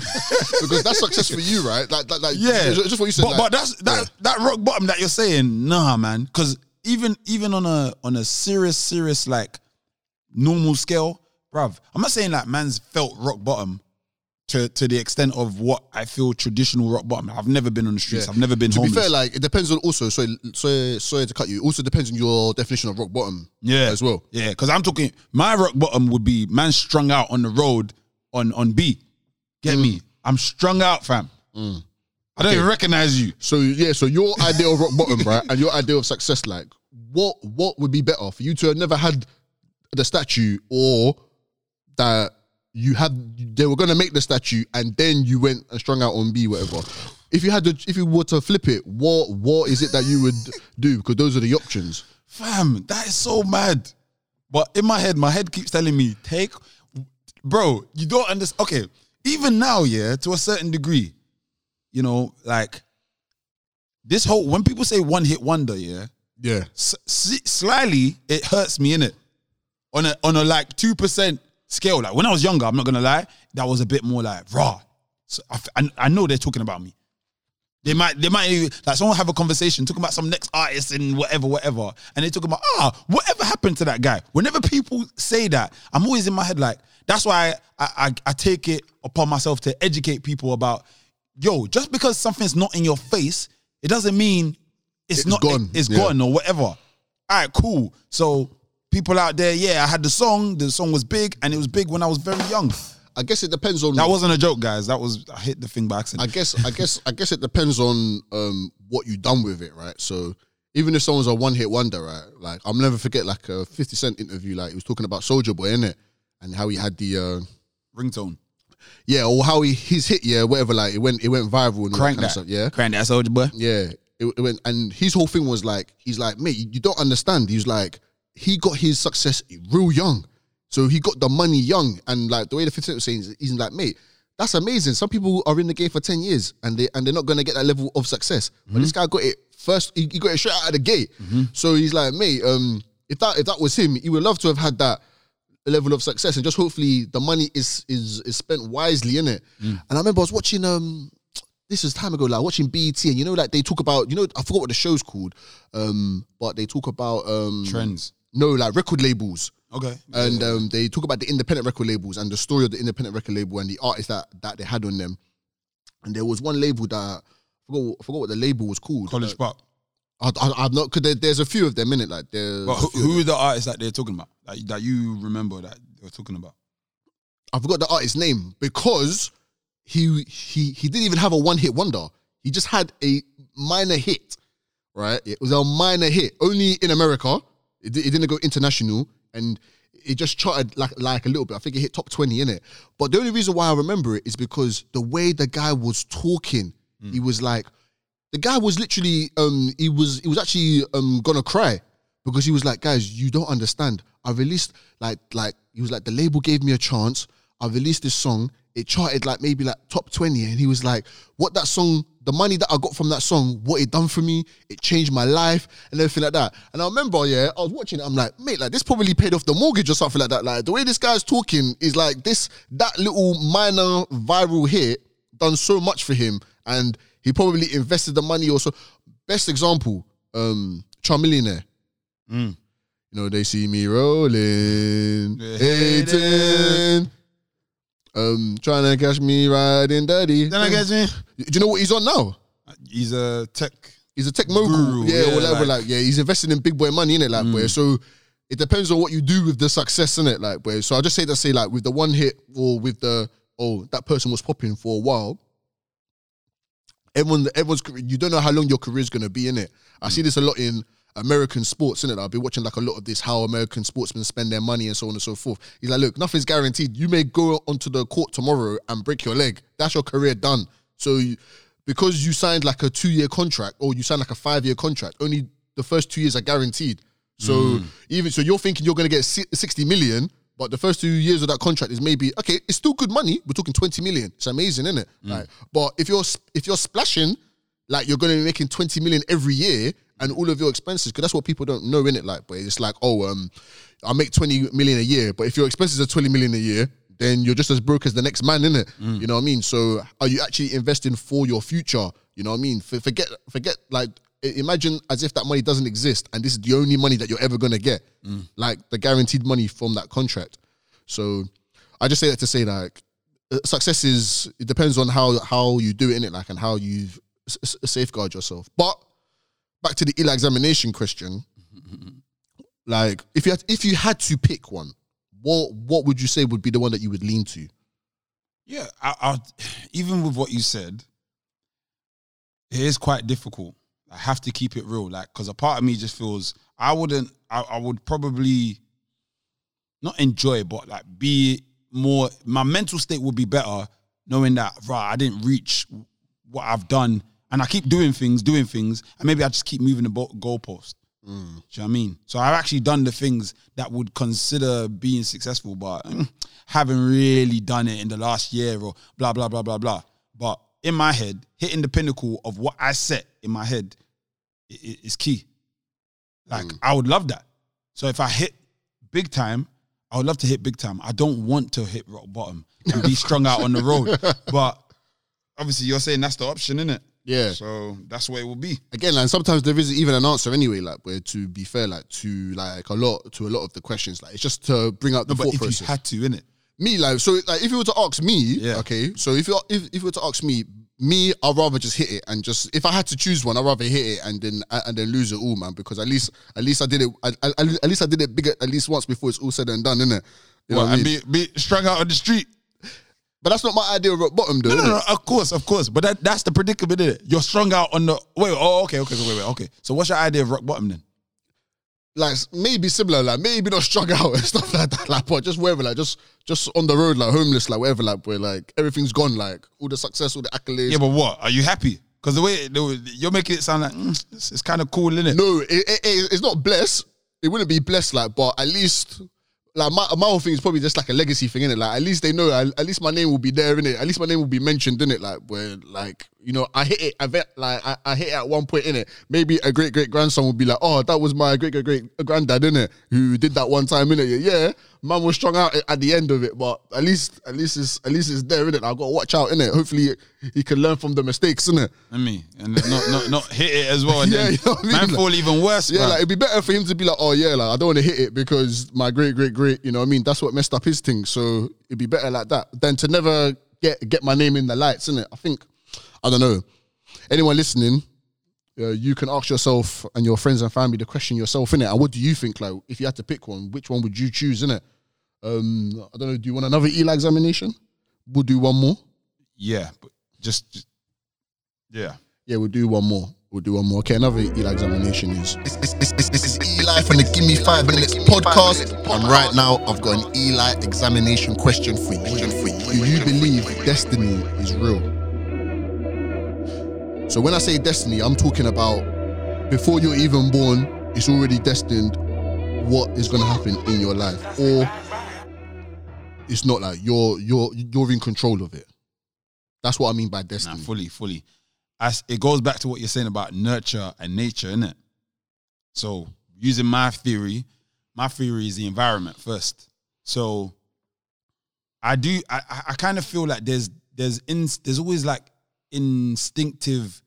because that's success for you, right? Like, like, like Yeah, just, what you said. But, like, but that's that that rock bottom that you're saying, nah, man. Because even even on a on a serious serious like normal scale, bruv. I'm not saying like man's felt rock bottom to to the extent of what I feel traditional rock bottom. I've never been on the streets. Yeah. I've never been to homeless. be fair, like it depends on also. So, so sorry to cut you. Also depends on your definition of rock bottom. yeah, as well. Yeah, because I'm talking my rock bottom would be man strung out on the road on on B. Get Mm. me? I'm strung out, fam. I don't even recognize you. So yeah, so your idea of rock bottom, right, and your idea of success, like what what would be better for you to have never had the statue, or that you had they were gonna make the statue and then you went and strung out on B, whatever. If you had to, if you were to flip it, what what is it that you would do? Because those are the options. Fam, that is so mad. But in my head, my head keeps telling me, take, bro, you don't understand. Okay, even now, yeah, to a certain degree, you know, like this whole, when people say one hit wonder, yeah, Yeah, s- slyly, it hurts me in it. On a, on a like 2% scale. Like when I was younger, I'm not gonna lie, that was a bit more like raw. So I, f- I- I know they're talking about me. They might, they might like someone have a conversation talking about some next artist and whatever, whatever, and they talk about ah, whatever happened to that guy. Whenever people say that, I'm always in my head like that's why I, I, I take it upon myself to educate people about yo, just because something's not in your face, it doesn't mean it's, It's not gone. it's Yeah. gone or whatever. All right, cool. So people out there, yeah, I had the song. The song was big, and it was big when I was very young. I guess it depends on That wasn't a joke, guys. That was I hit the thing by accident. I guess I guess I guess it depends on um what you done with it, right? So even if someone's a one hit wonder, right? Like I'll never forget like a Fifty Cent interview, like he was talking about Soulja Boy, innit? And how he had the uh Ringtone. yeah, or how he his hit, yeah, whatever, like it went it went viral and all Crank that that. of stuff, yeah. Crank that Soulja Boy. Yeah. It, it went and his whole thing was like, he's like, mate, you don't understand. He's like, he got his success real young. So he got the money young. And like the way the 50 Cent was saying, is- he's like, mate, that's amazing. Some people are in the game for 10 years and they and they're not gonna get that level of success. But this guy got it first, he, he got it straight out of the gate. So he's like, mate, um, if that if that was him, he would love to have had that level of success and just hopefully the money is is is spent wisely in it. And I remember I was watching um this is time ago, like watching BET, and you know, like they talk about, you know, I forgot what the show's called, um, but they talk about um Trends. No, like record labels. Okay. And um, they talk about the independent record labels and the story of the independent record label and the artists that, that they had on them. And there was one label that I forgot, I forgot what the label was called. College Park. I, I, I've not because there, there's a few of them in it. Like there's But who, who are the artists that they're talking about? That, that you remember that they were talking about? I forgot the artist's name because he he he didn't even have a one hit wonder. He just had a minor hit, right? It was a minor hit only in America. It, it didn't go international, and it just charted like like a little bit. I think it hit top twenty in it. But the only reason why I remember it is because the way the guy was talking, he was like, the guy was literally um he was he was actually um gonna cry because he was like guys you don't understand i released like like he was like the label gave me a chance i released this song it charted like maybe like top 20 and he was like what that song the money that i got from that song what it done for me it changed my life and everything like that and i remember yeah i was watching it i'm like mate like this probably paid off the mortgage or something like that like the way this guy's talking is like this that little minor viral hit done so much for him and he probably invested the money also. Best example, um, Chamillionaire. Mm. You know, they see me rolling, hating, um, trying to catch me riding dirty. Then I guess me. Do you know what he's on now? He's a tech. He's a tech mogul. Guru, yeah, yeah, whatever. Like, like- yeah, he's investing in big boy money in it, like, boy. So it depends on what you do with the success in it, like, boy. So I just say to say, like, with the one hit or with the oh, that person was popping for a while. Everyone, everyone's you don't know how long your career is gonna be in it. I see this a lot in American sports, in it. I've been watching like a lot of this how American sportsmen spend their money and so on and so forth. He's like, look, nothing's guaranteed. You may go onto the court tomorrow and break your leg. That's your career done. So you, because you signed like a two year contract or you signed like a five year contract, only the first two years are guaranteed. So mm. even so, you're thinking you're gonna get sixty million, but the first two years of that contract is maybe okay. It's still good money. We're talking twenty million. It's amazing, isn't it? Mm. Like, but if you're if you're splashing, like you're gonna be making twenty million every year, and all of your expenses, because that's what people don't know in it. Like, but it's like, oh, um, I make twenty million a year, but if your expenses are twenty million a year, then you're just as broke as the next man, innit? You know what I mean? So, are you actually investing for your future? You know what I mean? For- Forget, forget, like, imagine as if that money doesn't exist, and this is the only money that you're ever gonna get, like the guaranteed money from that contract. So, I just say that to say, like, uh, success is it depends on how how you do it in it, like, and how you s- safeguard yourself. But back to the Eli examination question, like, if you had if you had to pick one, what what would you say would be the one that you would lean to? Yeah, I, I, even with what you said, it is quite difficult. I have to keep it real, like, because a part of me just feels I wouldn't, I, I would probably not enjoy, but like be more. My mental state would be better knowing that, right, I didn't reach what I've done, and I keep doing things, doing things, and maybe I just keep moving the goalpost. Do you know what I mean? So I've actually done the things that would consider being successful, but mm, haven't really done it in the last year or blah blah blah blah blah. But in my head, hitting the pinnacle of what I set in my head is key. Like I would love that. So if I hit big time, I would love to hit big time. I don't want to hit rock bottom and be strung out on the road. But obviously, you're saying that's the option, isn't it? Yeah. So that's what it will be. Again, and sometimes there isn't even an answer anyway. Like, where to be fair, like to like a lot to a lot of the questions, like it's just to bring up the But thought if process. you had to, innit? me, like, so like if you were to ask me, Yeah. okay, so if you if, if you were to ask me, me, I'd rather just hit it and just if I had to choose one, I'd rather hit it and then and then lose it all, man. Because at least at least I did it. I, I, at least I did it bigger at least once before it's all said and done, innit? You know What, I and mean? be, be strung out on the street. But that's not my idea of rock bottom, though. No, no, no, of course, of course. But that, that's the predicament, is it? You're strung out on the wait. Oh, okay, okay, so wait, wait, okay. So what's your idea of rock bottom then? like maybe similar, like maybe not strung out and stuff like that, like but just wherever, like just just on the road, like homeless, like wherever, like where like everything's gone, like all the success, all the accolades. Yeah, but what? Are you happy? Because the way the you're making it sound like mm, it's, it's kind of cool, isn't it? no, it, it, it- it's not blessed. It wouldn't be blessed, like, but at least. Like my, my whole thing is probably just like a legacy thing, innit? Like at least they know, at, least my name will be there, innit? At least my name will be mentioned, innit? Like where, like you know, I hit it. I bet like I, I hit it at one point in it. Maybe a great great grandson would be like, "Oh, that was my great great great granddad, in it, who did that one time in it." Yeah, man was strung out at the end of it, but at least at least it's at least it's there in it. I got to watch out in it. Hopefully, he can learn from the mistakes in it. I mean, and not not not hit it as well, and Yeah, then you know what I mean? man Like- fall even worse. Yeah, like it'd be better for him to be like, "Oh yeah, like I don't want to hit it because my great great great, you know, what I mean, that's what messed up his thing." So it'd be better like that than to never get get my name in the lights, isn't it? I think I don't know. Anyone listening, uh, you can ask yourself and your friends and family the question yourself, innit? And what do you think? Like, if you had to pick one, which one would you choose, innit? Um, I don't know. Do you want another Eli examination? We'll do one more. yeah, but just, just yeah. Yeah, we'll do one more. We'll do one more. Okay, another Eli examination is this is Eli from the Give Me Five Minutes podcast. And right now, I've got an Eli examination question for you. For Do you. you believe destiny is real? So when I say destiny, I'm talking about before you're even born, it's already destined what is going to happen in your life, or it's not like you're you're you're in control of it. That's what I mean by Nah, destiny. fully, fully. As it goes back to what you're saying about nurture and nature, innit? So using my theory, my theory is the environment first. So I do I I- I kind of feel like there's there's in, there's always like instinctive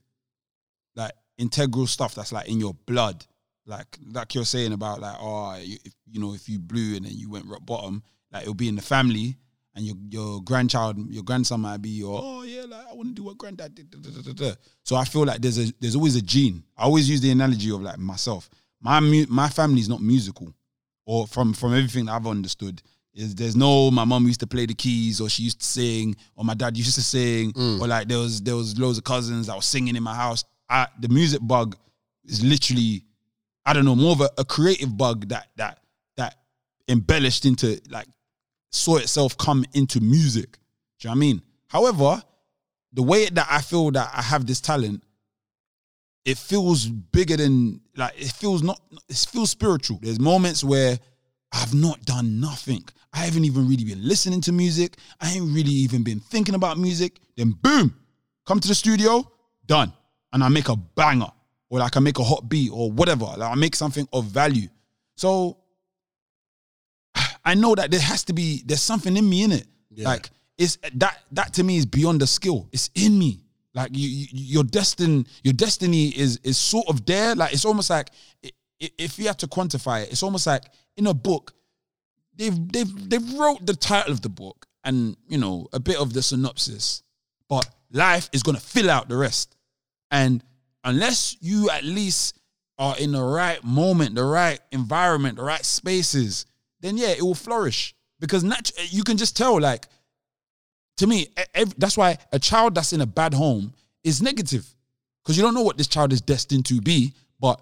like integral stuff that's like in your blood. Like like you're saying about like oh you, if, you know if you blew and then you went rock bottom like it'll be in the family and your your grandchild your grandson might be your oh yeah like I want to do what granddad did. da, da, da, da, da." So I feel like there's a there's always a gene. I always use the analogy of like myself. My mu- my family is not musical, or from from everything I've understood. Is there's no my mom used to play the keys or she used to sing or my dad used to sing mm. or like there was there was loads of cousins that was singing in my house. I, the music bug is literally I don't know more of a, a creative bug that that that embellished into like saw itself come into music. Do you know what I mean? However, the way that I feel that I have this talent, it feels bigger than like it feels not it feels spiritual. There's moments where I've not done nothing. I haven't even really been listening to music. I ain't really even been thinking about music. Then boom, come to the studio, done. And I make a banger. Or like I make a hot beat or whatever. Like I make something of value. So I know that there has to be there's something in me in it. Like it's that that to me is beyond the skill. It's in me. Like you, you your destiny your destiny is is sort of there. Like it's almost like if you had to quantify it, it's almost like in a book they've they've they've wrote the title of the book and you know a bit of the synopsis, but life is gonna fill out the rest. And unless you at least are in the right moment, the right environment, the right spaces, then yeah, it will flourish. Because natu- you can just tell, like, to me, ev- that's why a child that's in a bad home is negative. Because you don't know what this child is destined to be, but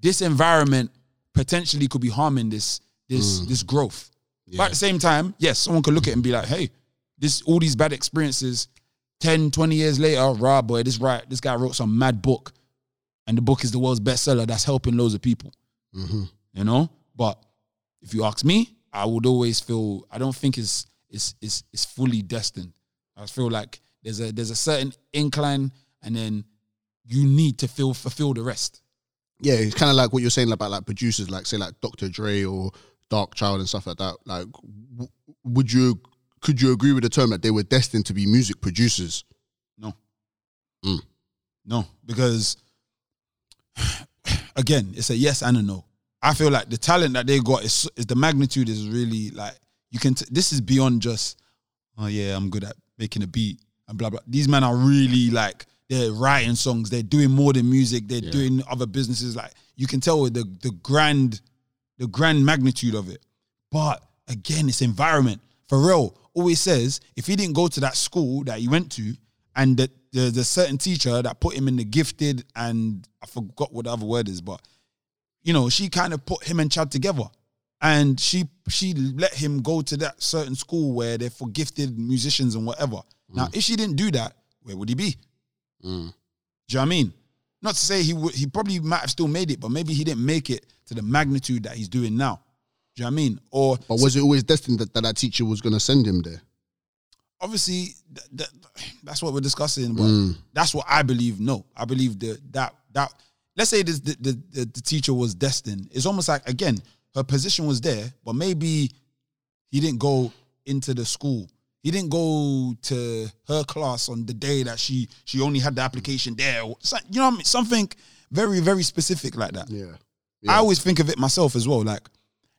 this environment potentially could be harming this this mm. this growth. But at the same time, yes, someone could look at it and be like, hey, this all these bad experiences, 10, 20 years later, rah boy, this right, this guy wrote some mad book. And the book is the world's bestseller that's helping loads of people. Mm-hmm. You know? But if you ask me, I would always feel I don't think it's it's it's, it's fully destined. I feel like there's a there's a certain incline and then you need to feel fulfill the rest. yeah, it's kind of like what you're saying about like producers, like say like Dr. Dre or Darkchild and stuff like that. Like, w- would you could you agree with the term that they were destined to be music producers? No. Mm. No, because again, it's a yes and a no. I feel like the talent that they got is, is the magnitude is really like you can. T- this is beyond just oh yeah, I'm good at making a beat and blah blah. These men are really like they're writing songs. They're doing more than music. They're doing other businesses. Like you can tell the the grand the grand magnitude of it. But again, it's environment. Pharrell always says if he didn't go to that school that he went to, and that there's a certain teacher that put him in the gifted, and I forgot what the other word is, but you know, she kind of put him and Chad together. And she she let him go to that certain school where they're for gifted musicians and whatever. Now, mm. if she didn't do that, where would he be? Mm. Do you know what I mean? Not to say he would he probably might have still made it, but maybe he didn't make it to the magnitude that he's doing now. Do you know what I mean? Or But was it always destined that that, that teacher was going to send him there? obviously th- th- that's what we're discussing, but mm. that's what I believe. No, I believe that that that let's say this the, the the the teacher was destined. It's almost like again her position was there, but maybe he didn't go into the school. He didn't go to her class on the day that she she only had the application there. so- You know what I mean? Something very very specific like that. Yeah. I always think of it myself as well. Like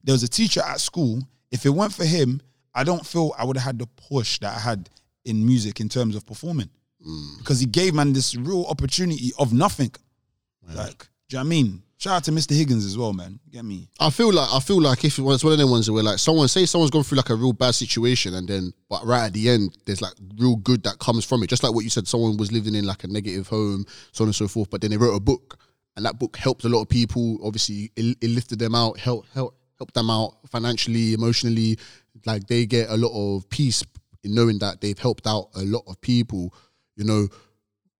there was a teacher at school. If it weren't for him, I don't feel I would have had the push that I had in music in terms of performing. Mm. Because he gave man this real opportunity of nothing. Like, do you know what I mean? Shout out to Mr. Higgins as well, man. Get me? I feel like I feel like if it was one of them ones where like someone say someone's gone through like a real bad situation and then but right at the end there's like real good that comes from it. Just like what you said, someone was living in like a negative home, so on and so forth. But then they wrote a book and that book helped a lot of people. Obviously, it, it lifted them out, help help helped them out financially, emotionally. Like they get a lot of peace in knowing that they've helped out a lot of people. You know,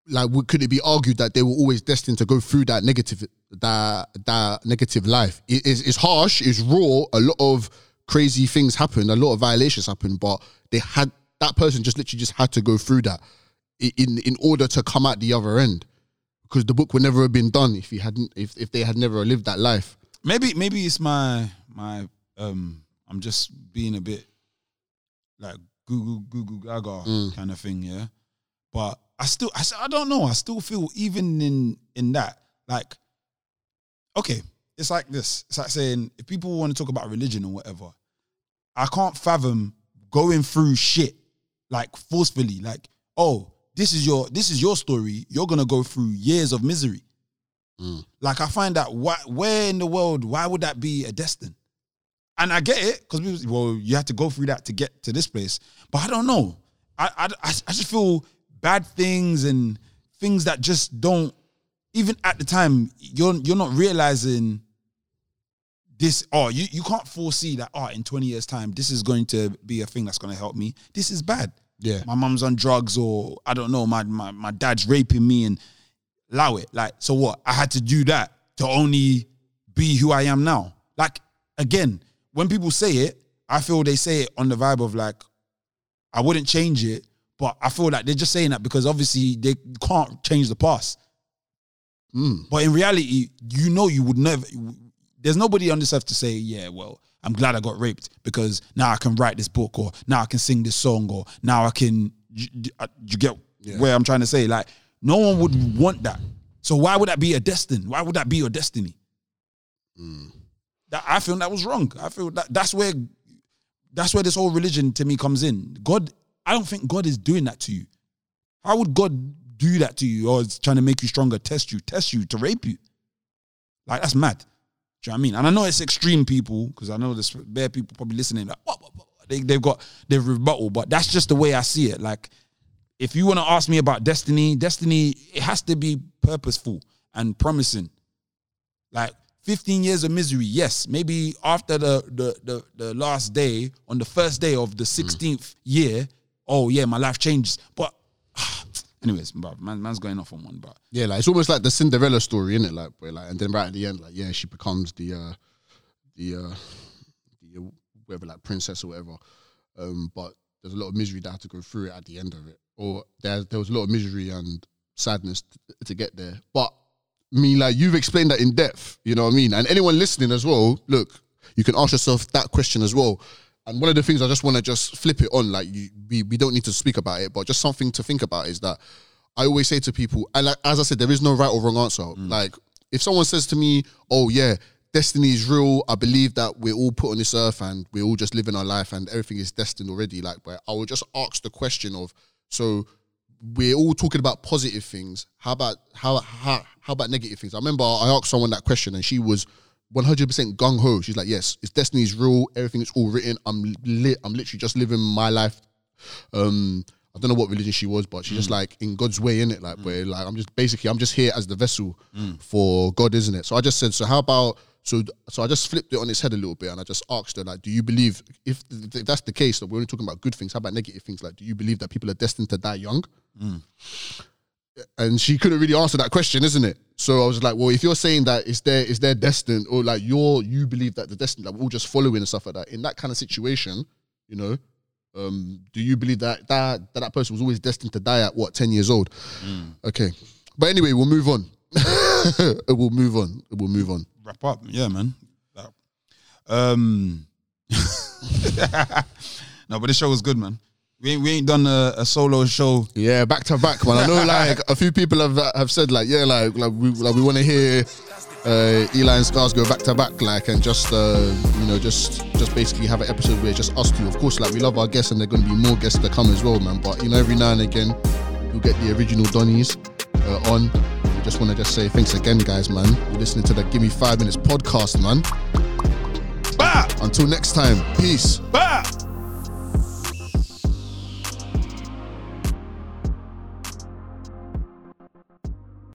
like could it be argued that they were always destined to go through that negative that that negative life? It is it's harsh it's raw. A lot of crazy things happened a lot of violations happened but they had that person just literally just had to go through that in in order to come out the other end. Because the book would never have been done if he hadn't if, if they had never lived that life. Maybe maybe it's my my um I'm just being a bit like Google Google Gaga kind of thing, yeah. But I still I, I don't know. I still feel even in in that like okay, it's like this. It's like saying if people want to talk about religion or whatever, I can't fathom going through shit like forcefully. Like, oh, this is your this is your story. You're gonna go through years of misery. Mm. Like, I find that why, where in the world why would that be a destin? And I get it because well, you have to go through that to get to this place. But I don't know. I I, I I just feel bad things and things that just don't. Even at the time, you're you're not realizing this oh you, you can't foresee that oh in 20 years time this is going to be a thing that's going to help me this is bad Yeah. my mom's on drugs or i don't know my, my my dad's raping me and allow it like so what i had to do that to only be who i am now like again when people say it i feel they say it on the vibe of like i wouldn't change it but i feel like they're just saying that because obviously they can't change the past hmm. but in reality, you know, you would never. There's nobody on this earth to say, "Yeah, well, I'm glad I got raped because now I can write this book, or now I can sing this song, or now I can." You, you uh, get where I'm trying to say? Like, no one would want that. So why would that be a destiny? Why would that be your destiny? Hmm. That I feel that was wrong. I feel that that's where that's where this whole religion to me comes in. God, I don't think God is doing that to you. How would God do that to you or is trying to make you stronger, test you, test you to rape you? Like that's mad. Do you know what I mean? And I know it's extreme people because I know there's bare people probably listening like what, what, what? They, they've got they've rebuttal, but that's just the way I see it. Like if you want to ask me about destiny, destiny it has to be purposeful and promising. Like 15 years of misery, yes. Maybe after the the the, the last day, on the first day of the mm. 16th year, oh yeah, my life changes. But anyways, bro, man, man's going off on one, but Yeah, like it's almost like the Cinderella story, isn't it? Like, where like, and then right at the end, like, yeah, she becomes the, uh, the, uh, the uh, whatever, like princess or whatever. Um, but there's a lot of misery that had to go through it at the end of it, or there there was a lot of misery and sadness t- to get there. But I mean, like you've explained that in depth, you know what I mean. And anyone listening as well, look, you can ask yourself that question as well. And one of the things I just want to just flip it on, like you, we, we don't need to speak about it, but just something to think about is that I always say to people, and like, as I said, there is no right or wrong answer. Mm. Like if someone says to me, "Oh yeah, destiny is real," I believe that we're all put on this earth and we're all just living our life and everything is destined already. Like, but I will just ask the question of, so we're all talking about positive things. How about how how how about negative things? I remember I asked someone that question and she was 100% gung ho. She's like, "Yes, it's destiny's real. Everything is all written. I'm lit. I'm literally just living my life." Um, I don't know what religion she was, but she's just mm. like in God's way, in it, like mm. where like I'm just basically I'm just here as the vessel mm. for God, isn't it? So I just said, so how about so so I just flipped it on its head a little bit and I just asked her like, do you believe if th- that's the case that we're only talking about good things? How about negative things? Like, do you believe that people are destined to die young? And she couldn't really answer that question, isn't it? So I was like, well, if you're saying that it's their it's their destined, or like you're you believe that the destiny, like we're all just following and stuff like that. In that kind of situation, you know, Um, do you believe that that that, that person was always destined to die at what ten years old? Okay, but anyway, we'll move on. we'll move on. We'll move on. Wrap up, yeah, man. Um, no, but this show was good, man. We ain't, we ain't done a, a solo show. Yeah, back to back, man. I know, like a few people have have said, like, yeah, like, like we like we want to hear uh, Eli and Scars go back to back, like, and just uh, you know, just just basically have an episode where it's just us two. Of course, like we love our guests, and there are going to be more guests to come as well, man. But you know, every now and again, you'll get the original Donnies uh, on. We just want to just say thanks again, guys, man. You're listening to the Give Me Five Minutes podcast, man. Bah! Until next time, peace. Bah!